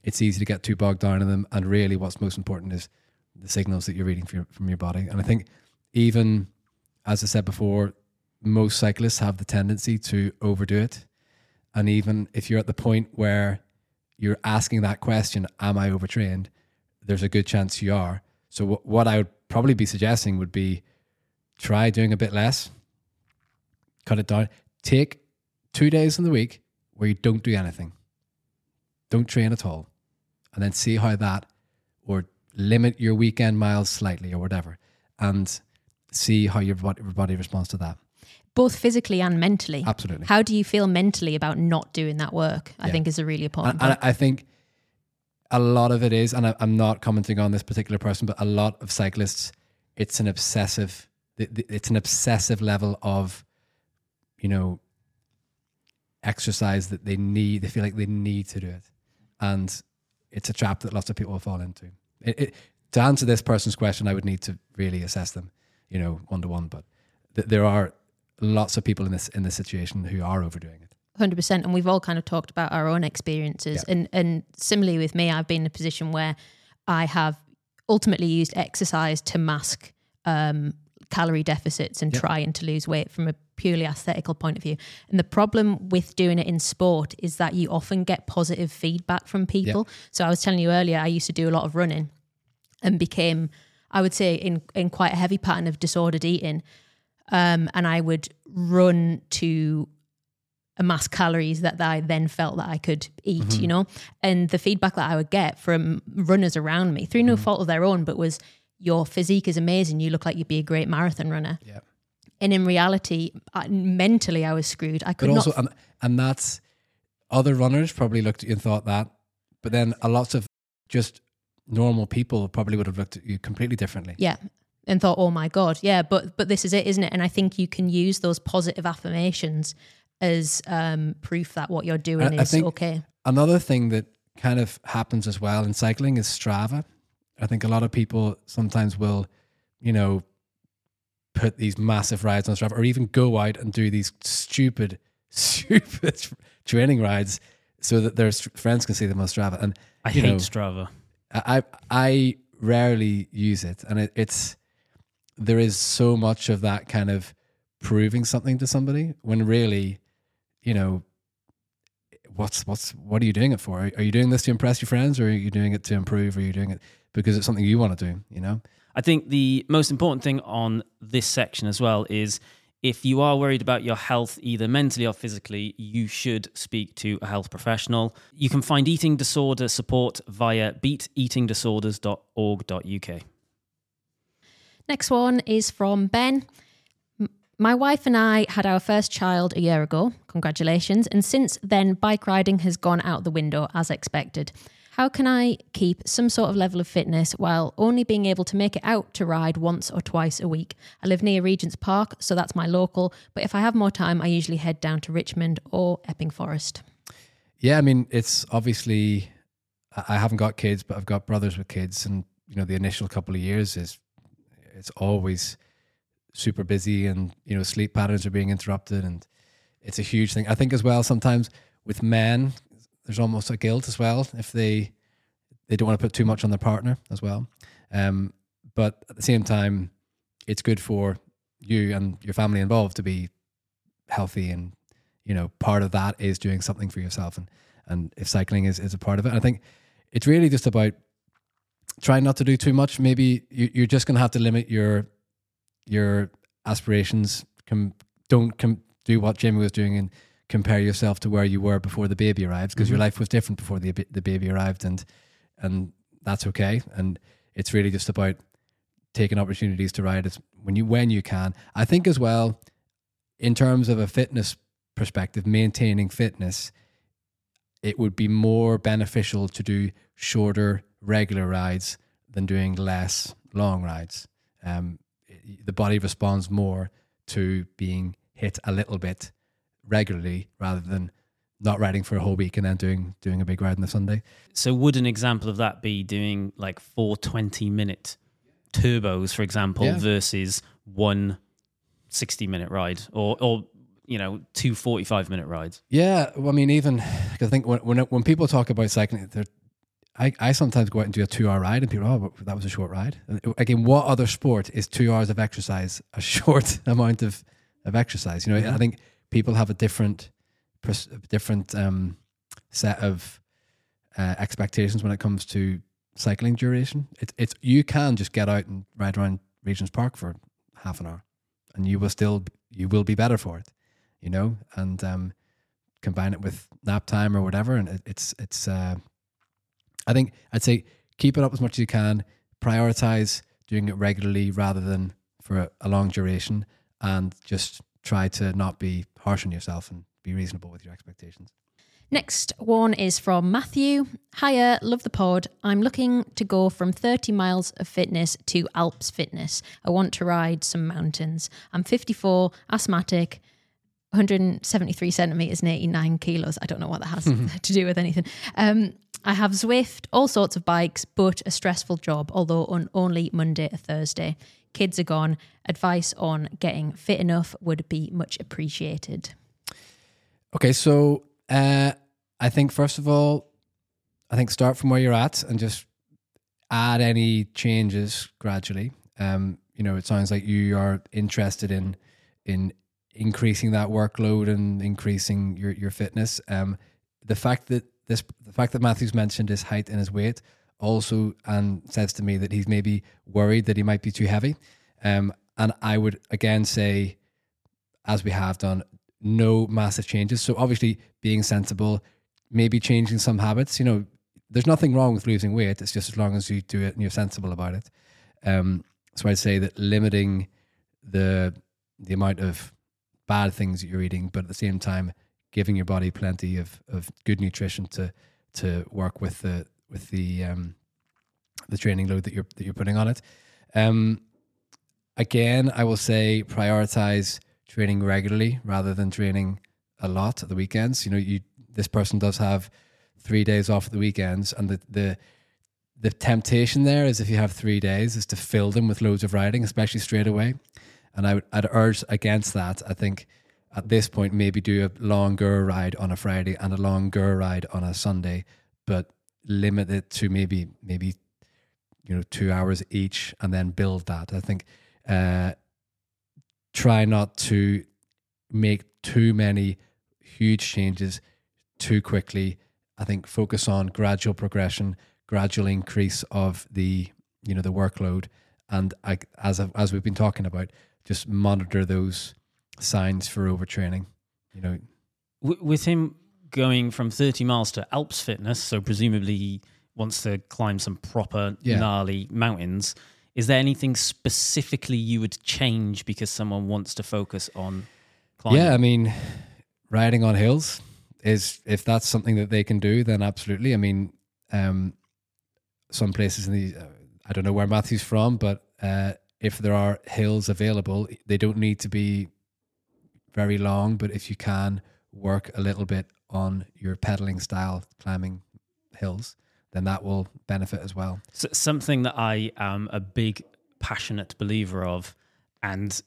it's easy to get too bogged down in them. And really, what's most important is the signals that you're reading from your, from your body. And I think even as I said before, most cyclists have the tendency to overdo it. And even if you're at the point where you're asking that question, Am I overtrained? There's a good chance you are. So, wh- what I would probably be suggesting would be try doing a bit less, cut it down. Take two days in the week where you don't do anything, don't train at all, and then see how that, or limit your weekend miles slightly or whatever, and see how your body, responds to that. both physically and mentally. Absolutely. How do you feel mentally about not doing that work? I Yeah. think is a really important. And, and. I think a lot of it is, and I, I'm not commenting on this particular person, but a lot of cyclists, it's an obsessive, it's an obsessive level of, you know, exercise that they need. They feel like they need to do it, and it's a trap that lots of people fall into. It, it, to answer this person's question, I would need to really assess them, you know, one to one. But th- there are lots of people in this in this situation who are overdoing it. Hundred percent, and we've all kind of talked about our own experiences, Yeah. and and similarly with me, I've been in a position where I have ultimately used exercise to mask um, calorie deficits and Yep. trying to lose weight from a purely aesthetical point of view. And the problem with doing it in sport is that you often get positive feedback from people. So I was telling you earlier, I used to do a lot of running, and became, I would say, in in quite a heavy pattern of disordered eating. Um, and I would run to amass calories that I then felt that I could eat, Mm-hmm. you know? And the feedback that I would get from runners around me, through no Mm-hmm. fault of their own, but was your physique is amazing. You look like you'd be a great marathon runner. Yeah. And in reality, I, mentally, I was screwed. I could but not. also, and, and that's other runners probably looked at you and thought that, but then a lots of just normal people probably would have looked at you completely differently. yeah. And thought, oh my God, yeah, but but this is it, isn't it? And I think you can use those positive affirmations as um, proof that what you're doing I- I is think- okay. Another thing that kind of happens as well in cycling is Strava. I think a lot of people sometimes will, you know, put these massive rides on Strava or even go out and do these stupid, stupid training rides so that their friends can see them on Strava. And I hate know, Strava. I I rarely use it, and it, it's there is so much of that kind of proving something to somebody when really, you know, what's what's what are you doing it for? Are, are you doing this to impress your friends, or are you doing it to improve? Or are you doing it because it's something you want to do? You know, I think the most important thing on this section as well is if you are worried about your health, either mentally or physically, you should speak to a health professional. You can find eating disorder support via beateatingdisorders.org.uk. Next one is from Ben. My wife and I had our first child a year ago. Congratulations. And since then, bike riding has gone out the window as expected. How can I keep some sort of level of fitness while only being able to make it out to ride once or twice a week? I live near Regent's Park, so that's my local. But if I have more time, I usually head down to Richmond or Epping Forest. yeah. I mean, it's obviously I haven't got kids, but I've got brothers with kids, and you know, the initial couple of years is it's always super busy and you know sleep patterns are being interrupted and it's a huge thing. I think as well sometimes with men there's almost a guilt as well if they they don't want to put too much on their partner as well. Um, but at the same time, it's good for you and your family involved to be healthy and you know part of that is doing something for yourself and and if cycling is, is a part of it. I think it's really just about trying not to do too much. Maybe you, you're just going to have to limit your your aspirations. Com, don't com, do what jamie was doing and compare yourself to where you were before the baby arrived because your life was different before the the baby arrived and and that's okay. And it's really just about taking opportunities to ride as when you when you can. I think as well in terms of a fitness perspective maintaining fitness it would be more beneficial to do shorter regular rides than doing less long rides. Um, the body responds more to being hit a little bit regularly rather than not riding for a whole week and then doing doing a big ride on the Sunday. So would an example of that be doing like four 20 minute turbos, for example, Yeah. versus one 60 minute ride or, or, you know, two 45 minute rides? Yeah, well, I mean, even 'cause I think when when when people talk about cycling, they're I, I sometimes go out and do a two hour ride, and people, oh, that was a short ride. And uh, again, what other sport is two hours of exercise a short amount of, of exercise? You know, I think people have a different different um, set of uh, expectations when it comes to cycling duration. It's it's you can just get out and ride around Regent's Park for half an hour, and you will still you will be better for it, you know. And um, combine it with nap time or whatever, and it, it's it's. Uh, I think I'd say keep it up as much as you can. Prioritize doing it regularly rather than for a, a long duration, and just try to not be harsh on yourself and be reasonable with your expectations. Next one is from Matthew. Hiya, love the pod. I'm looking to go from 30 miles of fitness to Alps fitness. I want to ride some mountains. I'm 54, asthmatic, 173 centimeters and 89 kilos. I don't know what that has to do with anything. Um, I have Zwift, all sorts of bikes, but a stressful job, although on only Monday to Thursday. Kids are gone. Advice on getting fit enough would be much appreciated. Okay, so uh, I think first of all, I think start from where you're at and just add any changes gradually. Um, you know, it sounds like you are interested in in increasing that workload and increasing your your fitness. Um, the fact that this, the fact that Matthew's mentioned his height and his weight also and says to me that he's maybe worried that he might be too heavy. Um, and I would again say, as we have done, no massive changes. So obviously being sensible, maybe changing some habits. You know, there's nothing wrong with losing weight. It's just as long as you do it and you're sensible about it. Um, so I'd say that limiting the the amount of bad things that you're eating, but at the same time giving your body plenty of, of good nutrition to to work with the with the um, the training load that you're that you're putting on it. Um, again, I will say prioritize training regularly rather than training a lot at the weekends. You know, you this person does have three days off at the weekends, and the the the temptation there is if you have three days is to fill them with loads of riding, especially straight away. And I would I'd urge against that. I think at this point maybe do a longer ride on a Friday and a longer ride on a Sunday, but limit it to maybe maybe you know two hours each, and then build that. I think uh, try not to make too many huge changes too quickly. I think focus on gradual progression, gradual increase of the you know the workload, and I, as I've, as we've been talking about, just monitor those signs for overtraining. You know, with him going from 30 miles to Alps fitness, so presumably he wants to climb some proper Yeah. gnarly mountains. Is there anything specifically you would change because someone wants to focus on climbing? yeah, I mean, riding on hills is if that's something that they can do, then absolutely. I mean, um, some places in the uh, I don't know where Matthew's from, but uh, if there are hills available, they don't need to be very long. But if you can work a little bit on your pedaling style climbing hills, then that will benefit as well. So something that I am a big passionate believer of, and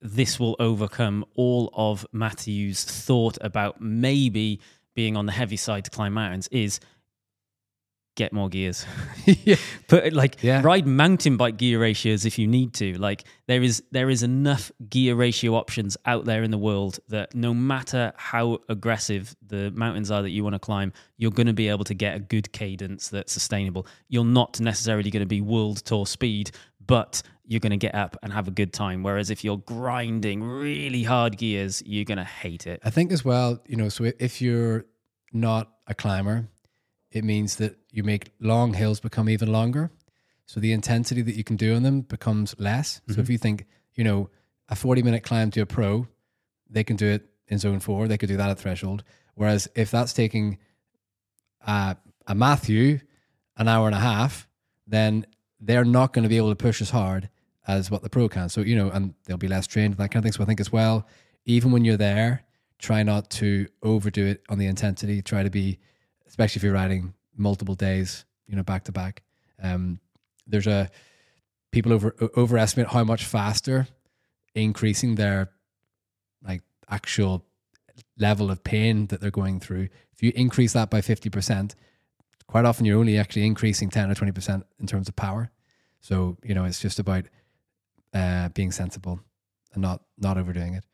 this will overcome all of Matthew's thought about maybe being on the heavy side to climb mountains is get more gears. yeah. But like Yeah. ride mountain bike gear ratios if you need to. Like there is there is enough gear ratio options out there in the world that no matter how aggressive the mountains are that you want to climb, you're going to be able to get a good cadence that's sustainable. You're not necessarily going to be world tour speed, but you're going to get up and have a good time. Whereas if you're grinding really hard gears, you're going to hate it. I think as well, you know, so if you're not a climber, it means that you make long hills become even longer. So the intensity that you can do on them becomes less. So if mm-hmm. you think, you know, a 40 minute climb to a pro, they can do it in zone four, they could do that at threshold. Whereas if that's taking a, a Matthew an hour and a half, then they're not going to be able to push as hard as what the pro can. So, you know, and they'll be less trained, that kind of thing. So I think as well, even when you're there, try not to overdo it on the intensity. Try to be, especially if you're riding multiple days, you know, back to back. Um, there's a people over overestimate how much faster increasing their like actual level of pain that they're going through. If you increase that by fifty percent, quite often you're only actually increasing ten or twenty percent in terms of power. So you know, it's just about uh, being sensible and not not overdoing it.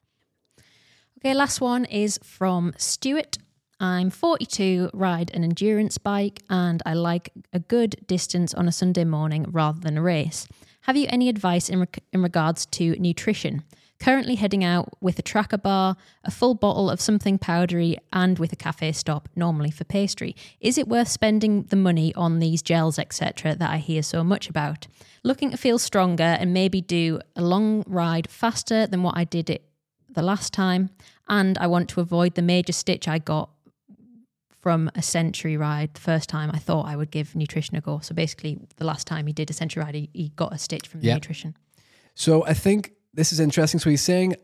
Okay, last one is from Stuart. I'm 42, ride an endurance bike, and I like a good distance on a Sunday morning rather than a race. Have you any advice in, reg- in regards to nutrition? Currently heading out with a tracker bar, a full bottle of something powdery, and with a cafe stop, normally for pastry. Is it worth spending the money on these gels, etc., that I hear so much about? Looking to feel stronger and maybe do a long ride faster than what I did it the last time, and I want to avoid the major stitch I got from a century ride the first time I thought I would give nutrition a go. So basically, the last time he did a century ride, he, he got a stitch from the Yeah. nutrition. So I think this is interesting. So he's saying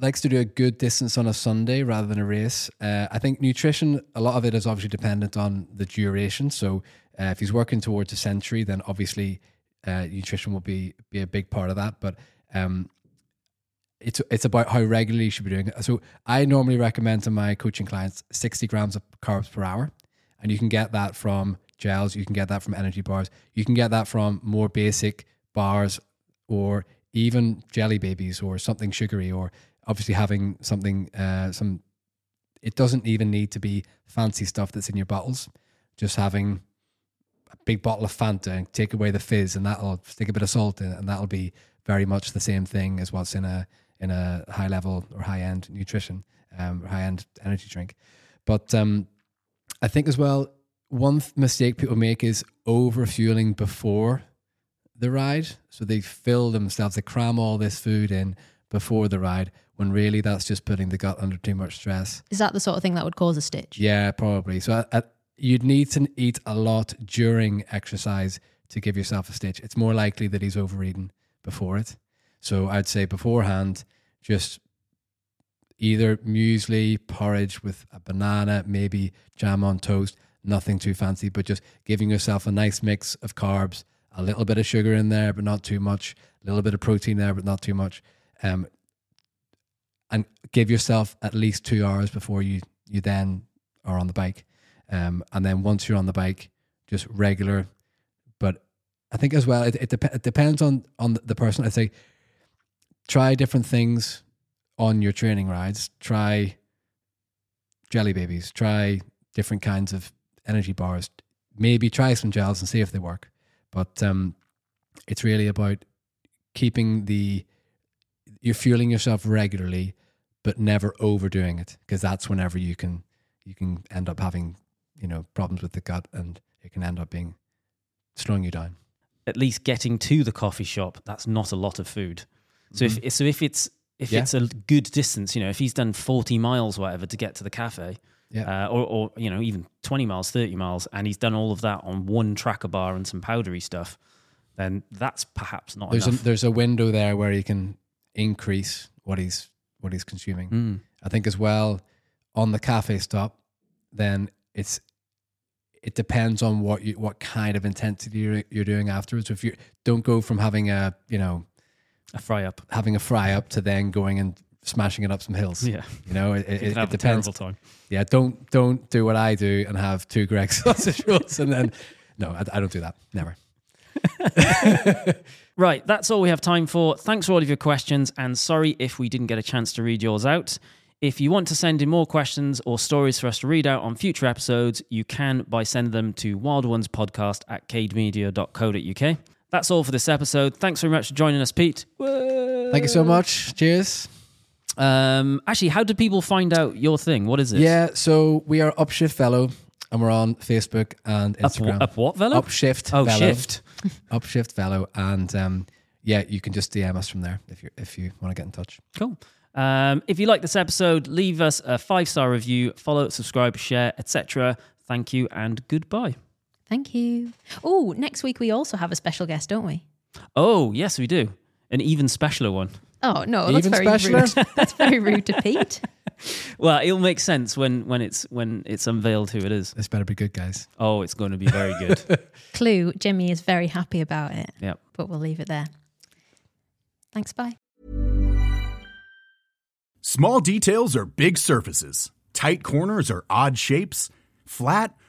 likes to do a good distance on a Sunday rather than a race. Uh, I think nutrition, a lot of it is obviously dependent on the duration. So uh, if he's working towards a century, then obviously uh, nutrition will be be a big part of that. But um, it's it's about how regularly you should be doing it. So I normally recommend to my coaching clients 60 grams of carbs per hour. And you can get that from gels, you can get that from energy bars, you can get that from more basic bars or even jelly babies or something sugary or obviously having something uh, some it doesn't even need to be fancy stuff that's in your bottles just having a big bottle of fanta and take away the fizz and that'll stick a bit of salt in it and that'll be very much the same thing as what's in a in a high level or high end nutrition um, or high end energy drink but um, i think as well one th- mistake people make is over fueling before the ride. So they fill themselves, they cram all this food in before the ride, when really that's just putting the gut under too much stress. Is that the sort of thing that would cause a stitch? Yeah, probably. So uh, uh, you'd need to eat a lot during exercise to give yourself a stitch. It's more likely that he's overeaten before it. So I'd say beforehand, just either muesli, porridge with a banana, maybe jam on toast, nothing too fancy, but just giving yourself a nice mix of carbs, a little bit of sugar in there, but not too much, a little bit of protein there, but not too much. Um, and give yourself at least two hours before you you then are on the bike. Um, and then once you're on the bike, just regular. But I think as well, it, it, dep- it depends on on the person. I'd say try different things on your training rides. Try jelly babies. Try different kinds of energy bars. Maybe try some gels and see if they work. But um, it's really about keeping the you're fueling yourself regularly, but never overdoing it because that's whenever you can you can end up having you know problems with the gut and it can end up being slowing you down. At least getting to the coffee shop, that's not a lot of food. So if so if it's if Mm-hmm. Yeah. it's a good distance, you know, if he's done forty miles, or whatever, to get to the cafe, Yeah. uh, or or you know even twenty miles, thirty miles, and he's done all of that on one tracker bar and some powdery stuff, then that's perhaps not There's a enough. there's a window there where he can increase what he's what he's consuming. Mm. I think as well on the cafe stop, then it's it depends on what you what kind of intensity you're, you're doing afterwards. So if you don't go from having a you know A fry up. having a fry up to then going and smashing it up some hills. Yeah. You know, it, it, it depends. terrible time. Yeah, don't don't do what I do and have two Greggs sausage rolls and then no, I, I don't do that. Never. Right, that's all we have time for. Thanks for all of your questions, and sorry if we didn't get a chance to read yours out. If you want to send in more questions or stories for us to read out on future episodes, you can by sending them to wildonespodcast at cademedia.co.uk. That's all for this episode. Thanks very much for joining us, Pete. Thank you so much. Cheers. Um, actually, how do people find out your thing? What is it? Yeah, so we are Upshift Velo and we're on Facebook and Instagram. up what, Velo? Upshift Oh, Fellow. shift. Upshift Velo. And um, yeah, you can just DM us from there if you if you want to get in touch. Cool. Um, if you like this episode, leave us a five star review, follow, subscribe, share, etc. Thank you and goodbye. Thank you. Oh, next week we also have a special guest, don't we? Oh, yes, we do. An even specialer one. Oh no, that's Even very specialer? rude. That's very rude to Pete. Well, it'll make sense when when it's when it's unveiled who it is. This better be good, guys. Oh, it's going to be very good. Clue, Jimmy is very happy about it, yep. but we'll leave it there. Thanks, bye. Small details are big surfaces. Tight corners are odd shapes. Flat,